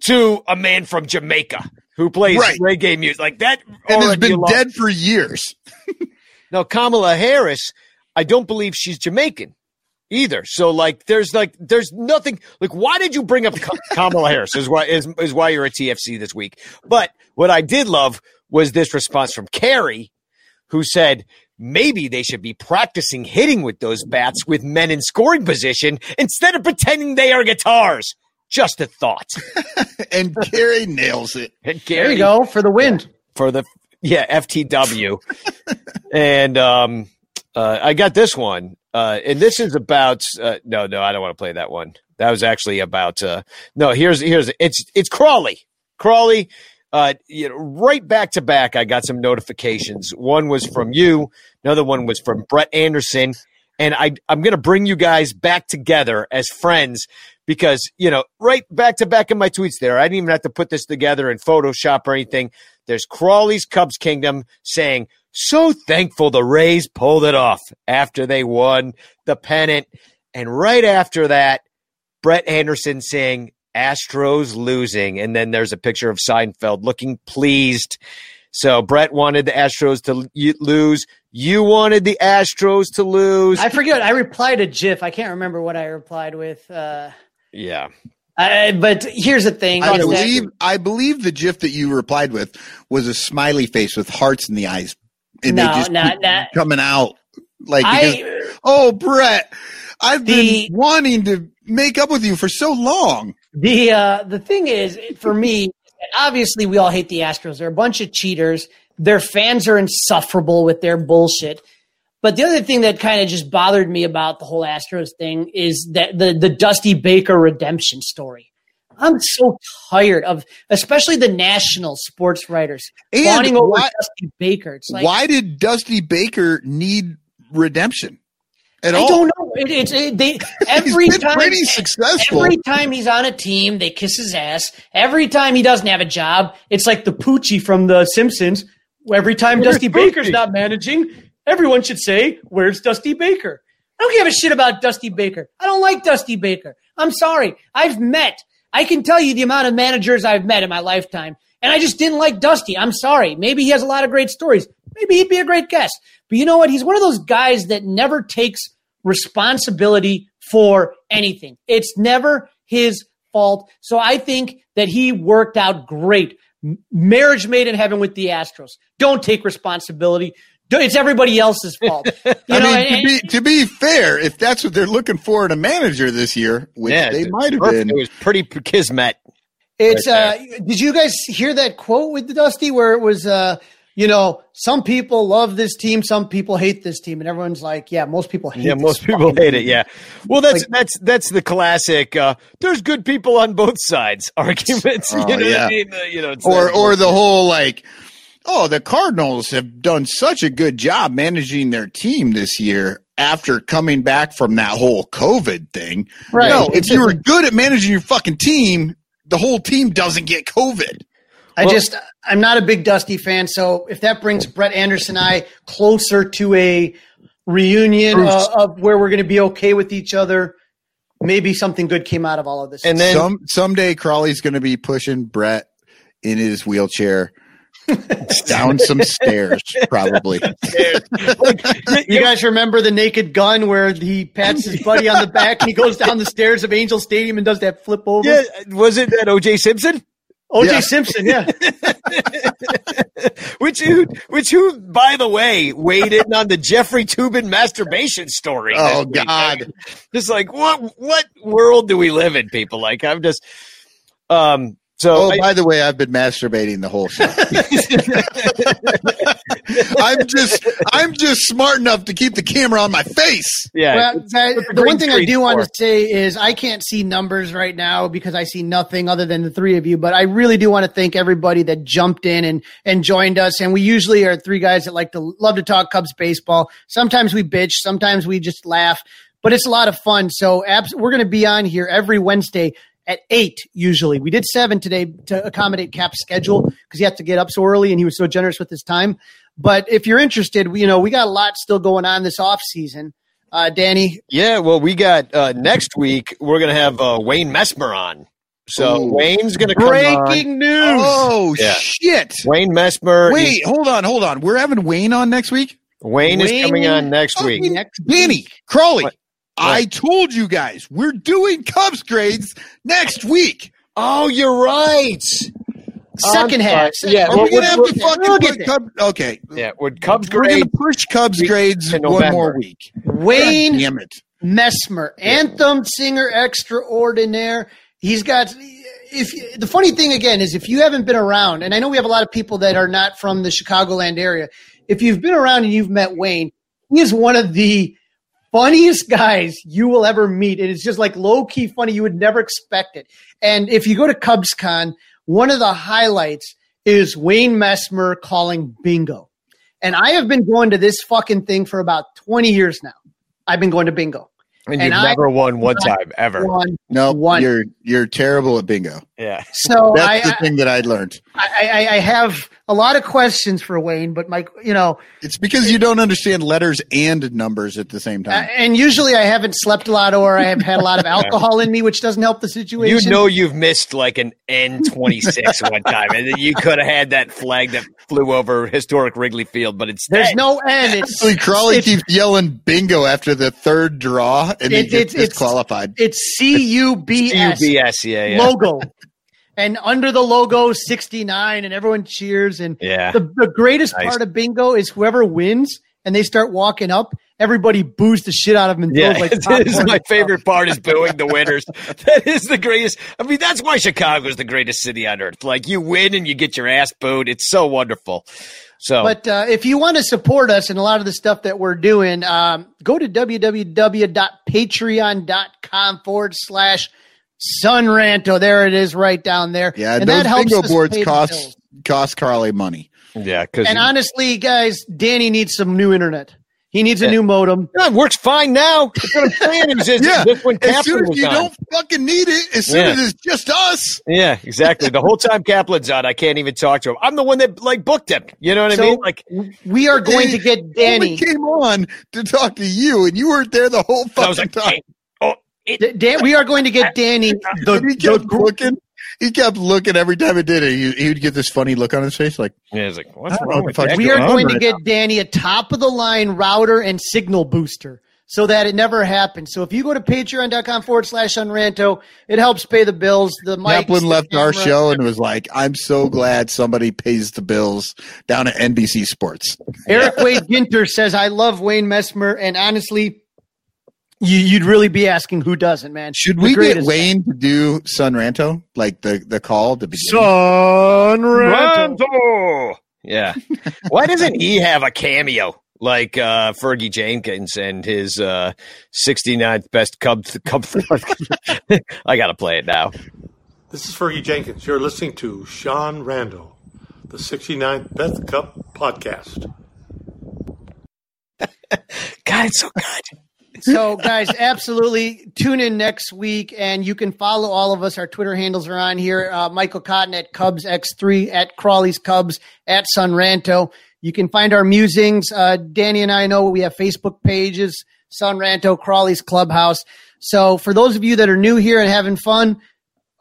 to a man from Jamaica who plays Right. reggae music like that? and has been alone- dead for years. Now Kamala Harris, I don't believe she's Jamaican either. So like, there's like, there's nothing. Like, why did you bring up Kamala Harris? Is why is is why you're at TFC this week. But what I did love was this response from Carrie, who said maybe they should be practicing hitting with those bats with men in scoring position instead of pretending they are guitars. Just a thought. and Gary nails it. And There Gary you go for the wind. for the yeah FTW, and um, uh, I got this one, uh, and this is about uh, no, no, I don't want to play that one. That was actually about uh, no. Here's here's it's it's Crawley, Crawley. Uh, you know, right back to back, I got some notifications. One was from you, another one was from Brett Anderson, and I I'm gonna bring you guys back together as friends because you know right back to back in my tweets there. I didn't even have to put this together in Photoshop or anything. There's Crawley's Cubs Kingdom saying, so thankful the Rays pulled it off after they won the pennant. And right after that, Brett Anderson saying, Astros losing. And then there's a picture of Seinfeld looking pleased. So Brett wanted the Astros to lose. You wanted the Astros to lose. I forget. I replied to GIF. I can't remember what I replied with. Uh, yeah. I, but here's the thing. I is that- believe I believe the GIF that you replied with was a smiley face with hearts in the eyes, and No, they just no, keep no. coming out like I- oh Brett, I've The- been wanting to make up with you for so long. The uh, the thing is, for me, obviously we all hate the Astros. They're a bunch of cheaters. Their fans are insufferable with their bullshit. But the other thing that kind of just bothered me about the whole Astros thing is that the the Dusty Baker redemption story. I'm so tired of, especially the national sports writers And over why- Dusty Baker. It's like Why did Dusty Baker need redemption at I all? don't know. It, it's it, they every time pretty successful. Every time he's on a team, they kiss his ass. Every time he doesn't have a job, it's like the Poochie from The Simpsons. Every time Where's Dusty Poochie? Baker's not managing, everyone should say, "Where's Dusty Baker?" I don't give a shit about Dusty Baker. I don't like Dusty Baker. I'm sorry. I've met. I can tell you the amount of managers I've met in my lifetime, and I just didn't like Dusty. I'm sorry. Maybe he has a lot of great stories. Maybe he'd be a great guest. But you know what? He's one of those guys that never takes responsibility for anything. It's never his fault. So I think that he worked out great. M- Marriage made in heaven with the Astros. Don't take responsibility. It's everybody else's fault. You I know, mean, and- to be to be fair, if that's what they're looking for in a manager this year, which Yeah, they might have been, It was pretty kismet. It's right uh did you guys hear that quote with Dusty where it was uh you know, some people love this team, some people hate this team, and everyone's like, yeah, most people hate Yeah, this most people fucking hate it. Yeah. Well, that's Like- that's that's the classic. Uh, There's good people on both sides arguments. Oh, you know, yeah. what I mean? Uh, you know, it's or that- or the whole like, oh, the Cardinals have done such a good job managing their team this year after coming back from that whole COVID thing. Right. No, if you were good at managing your fucking team, the whole team doesn't get COVID. I Well- just I'm not a big Dusty fan, so if that brings Brett Anderson and I closer to a reunion uh, of where we're going to be okay with each other, maybe something good came out of all of this. And then Some someday Crawley's going to be pushing Brett in his wheelchair down some stairs, probably. you guys remember the Naked Gun where he pats his buddy on the back and he goes down the stairs of Angel Stadium and does that flip over? yeah, was it that O.J. Simpson? OJ Yeah. Simpson, yeah. Which who, which who, by the way, weighed in on the Jeffrey Toobin masturbation story. Oh. God. Just like what what world do we live in, people? Like I'm just um so Oh, I- by the way, I've been masturbating the whole show. I'm just I'm just smart enough to keep the camera on my face. yeah. Well, it's- that- it's the one thing I treat do want to say is I can't see numbers right now because I see nothing other than the three of you. But I really do want to thank everybody that jumped in and and joined us. And we usually are three guys that like to love to talk Cubs baseball. Sometimes we bitch, sometimes we just laugh, but it's a lot of fun. So abs- we're going to be on here every Wednesday at eight. Usually, we did seven today to accommodate Cap's schedule because he had to get up so early and he was so generous with his time. But if you're interested, you know we got a lot still going on this off season. Uh, Danny, Yeah, well, we got uh, next week. We're gonna have uh, Wayne Messmer on. So Ooh. Wayne's gonna come on. Breaking news. Oh Yeah. shit! Wayne Messmer. Wait, hold on, hold on. We're having Wayne on next week. Wayne, is coming on next week. Next Danny, week. Crawley, What? I told you guys we're doing Cubs grades next week. Oh, you're right. Second I'm half. sorry. Yeah, Are well, we gonna have to fucking put there. Cub- Okay, Yeah, would Cubs we're grade? gonna push Cubs grades one more week. Wayne Damn it! Messmer, anthem singer extraordinaire. He's got. If the funny thing again is, if you haven't been around, and I know we have a lot of people that are not from the Chicagoland area, if you've been around and you've met Wayne, he is one of the funniest guys you will ever meet. And it's just like low key funny. You would never expect it. And if you go to CubsCon, one of the highlights is Wayne Messmer calling bingo. And I have been going to this fucking thing for about 20 years now. I've been going to bingo. And, and you've I- never won one time ever. One, No, One. you're you're terrible at bingo. Yeah. So I, That's the thing that I learned. I, I, I have a lot of questions for Wayne, but my, you know, It's because you don't understand letters and numbers at the same uh, time. and usually I haven't slept a lot or I have had a lot of alcohol in me, which doesn't help the situation. You know you've missed like an N26 one time, and you could have had that flag that flew over historic Wrigley Field, but it's there's no N. It's, Actually, Crawley it's, keeps yelling bingo after the third draw, and he gets it's- it's- disqualified. it's C U B S UBS. Yeah, yeah, logo. And under the logo, 69, and everyone cheers. And yeah. the, the greatest Nice. part of bingo is whoever wins and they start walking up, everybody boos the shit out of them and Yeah, like that is my favorite part is booing the winners. That is the greatest. I mean, that's why Chicago is the greatest city on earth. Like you win and you get your ass booed. It's so wonderful. So But uh, if you want to support us and a lot of the stuff that we're doing, um, go to www.patreon.com forward slash sonranto. There it is right down there. yeah, and those that helps bingo boards cost cost Carly money. yeah, because And honestly, guys, Danny needs some new internet. He needs a new modem. it works fine now. That's what I'm saying. It Yeah, as soon as you on. don't fucking need it, as soon Yeah. as it's just us. Yeah, exactly. The whole time Kaplan's on, I can't even talk to him. I'm the one that like booked him. You know what I mean? Like, We are going to get Danny. came on to talk to you, and you weren't there the whole I was fucking like, time. hey, it, Dan, we are going to get Danny. The, he kept the- looking. He kept looking every time it did it. He, he would get this funny look on his face, like yeah, it's like, what's I don't know wrong with that? we are on going to right get Danny a top of the line router and signal booster so that it never happens. So if you go to patreon.com forward slash sonranto, it helps pay the bills. The mics, Kaplan the left our show and was like, "I'm so glad somebody pays the bills down at NBC Sports." Eric Wade Ginter says, I love Wayne Messmer. And honestly, you, you'd really be asking who doesn't, man. Should The we get. Wayne to do Sonranto, like the the call to begin? Sonranto. Ranto. Yeah. Why doesn't he have a cameo like uh, Fergie Jenkins and his uh, 69th best Cub? Cub I got to play it now. This is Fergie Jenkins. You're listening to Son Ranto, the 69th Beth Cup podcast. God, it's so good. So, guys, absolutely tune in next week, and you can follow all of us. Our Twitter handles are on here. Uh, Michael Cotton at Cubs X3, at Crawley's Cubs, at Sonranto. You can find our musings. Uh, Danny and I know we have Facebook pages, Sonranto, Crawley's Clubhouse. So, for those of you that are new here and having fun,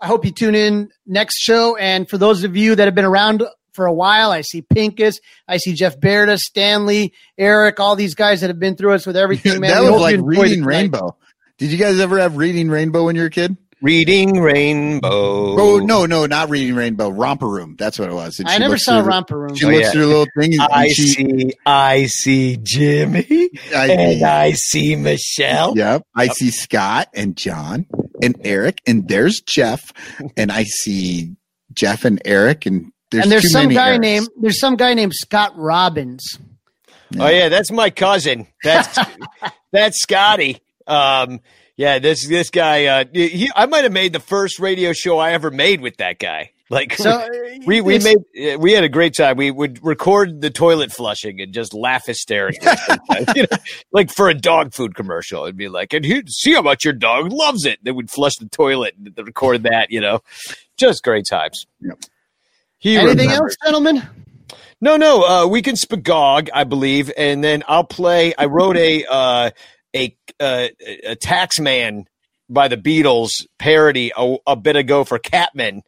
I hope you tune in next show. And for those of you that have been around for a while, I see Pinkus, I see Jeff Berta, Stanley, Eric, all these guys that have been through us with everything, man. that was like you enjoyed it reading. Rainbow. Did you guys ever have reading Rainbow when you were a kid? Reading Rainbow. Oh no, no, not reading Rainbow. Romper Room. That's what it was. And I never saw through- Romper Room. She Oh, looks yeah. through the little thing. And I she, see, I see Jimmy, I- and I see Michelle. Yep. I see Scott and John and Eric, and there's Jeff, and I see Jeff and Eric, and there's and there's too some many guy Erics. named there's some guy named Scott Robbins. Oh yeah, that's my cousin. That's that's Scotty. Um, yeah, this this guy. Uh, he, I might have made the first radio show I ever made with that guy. Like So we we made we had a great time. We would record the toilet flushing and just laugh hysterically, You know, like for a dog food commercial. It'd be like, and here, see how much your dog loves it. They would flush the toilet and record that. You know, just great times. Yep. He anything remembers. else, gentlemen? No, no. Uh, we can spagog, I believe, and then I'll play. I wrote a uh, a uh, a Taxman by the Beatles parody a, a bit ago for Catman,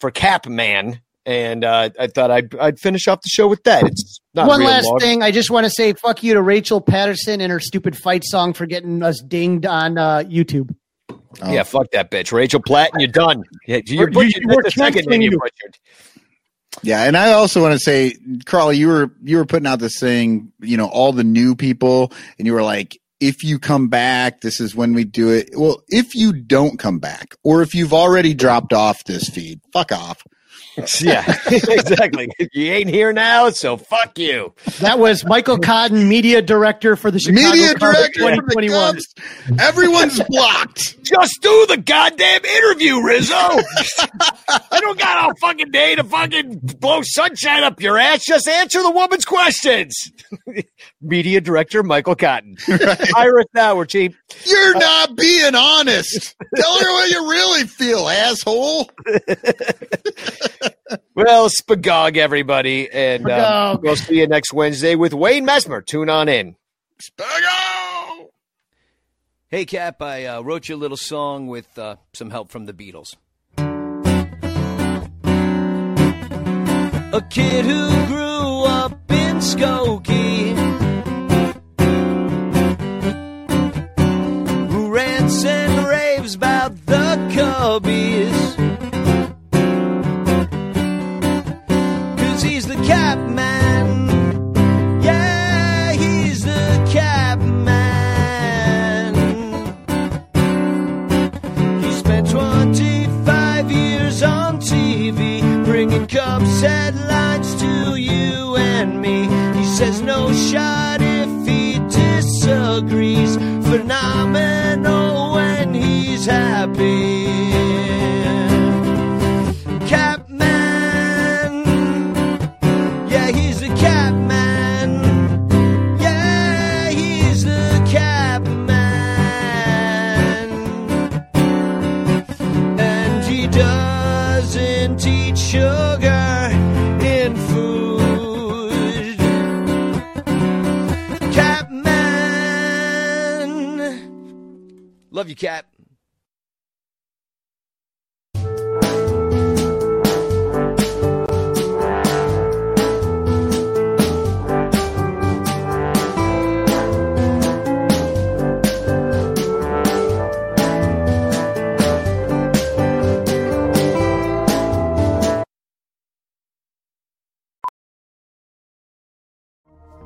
for Capman, and uh, I thought I'd I'd finish off the show with that. It's not One last long. thing, I just want to say fuck you to Rachel Patterson and her stupid fight song for getting us dinged on uh, YouTube. Oh. Yeah, fuck that bitch, Rachel Platt, and you're done. Yeah, you're You- butchered. you were That's the second name canceling you you. Yeah, and I also want to say, Crawley, you were you were putting out this thing, you know, all the new people, and you were like, if you come back, this is when we do it. Well, if you don't come back, or if you've already dropped off this feed, fuck off. yeah, exactly. You ain't here now, so fuck you. That was Michael Cotton, media director for the Chicago Media Cubs director for the 2021. Cubs. Everyone's blocked. Just do the goddamn interview, Rizzo. I don't got all fucking day to fucking blow sunshine up your ass. Just answer the woman's questions. Media director Michael Cotton. Hire us now. We're cheap. You're not being honest. Tell her what you really feel, asshole. Well, spagog, everybody. And Uh, we'll see you next Wednesday with Wayne Messmer. Tune on in. Spago! Hey, Cap, I uh, wrote you a little song with uh, some help from the Beatles. A kid who grew up in Skokie, who rants and raves about the Cubbies. Yeah, he's the. He spent 25 years on TV, bringing Cubs headlines to you and me. He says no shot if he disagrees. Phenomenal when he's happy. Love you, Cap.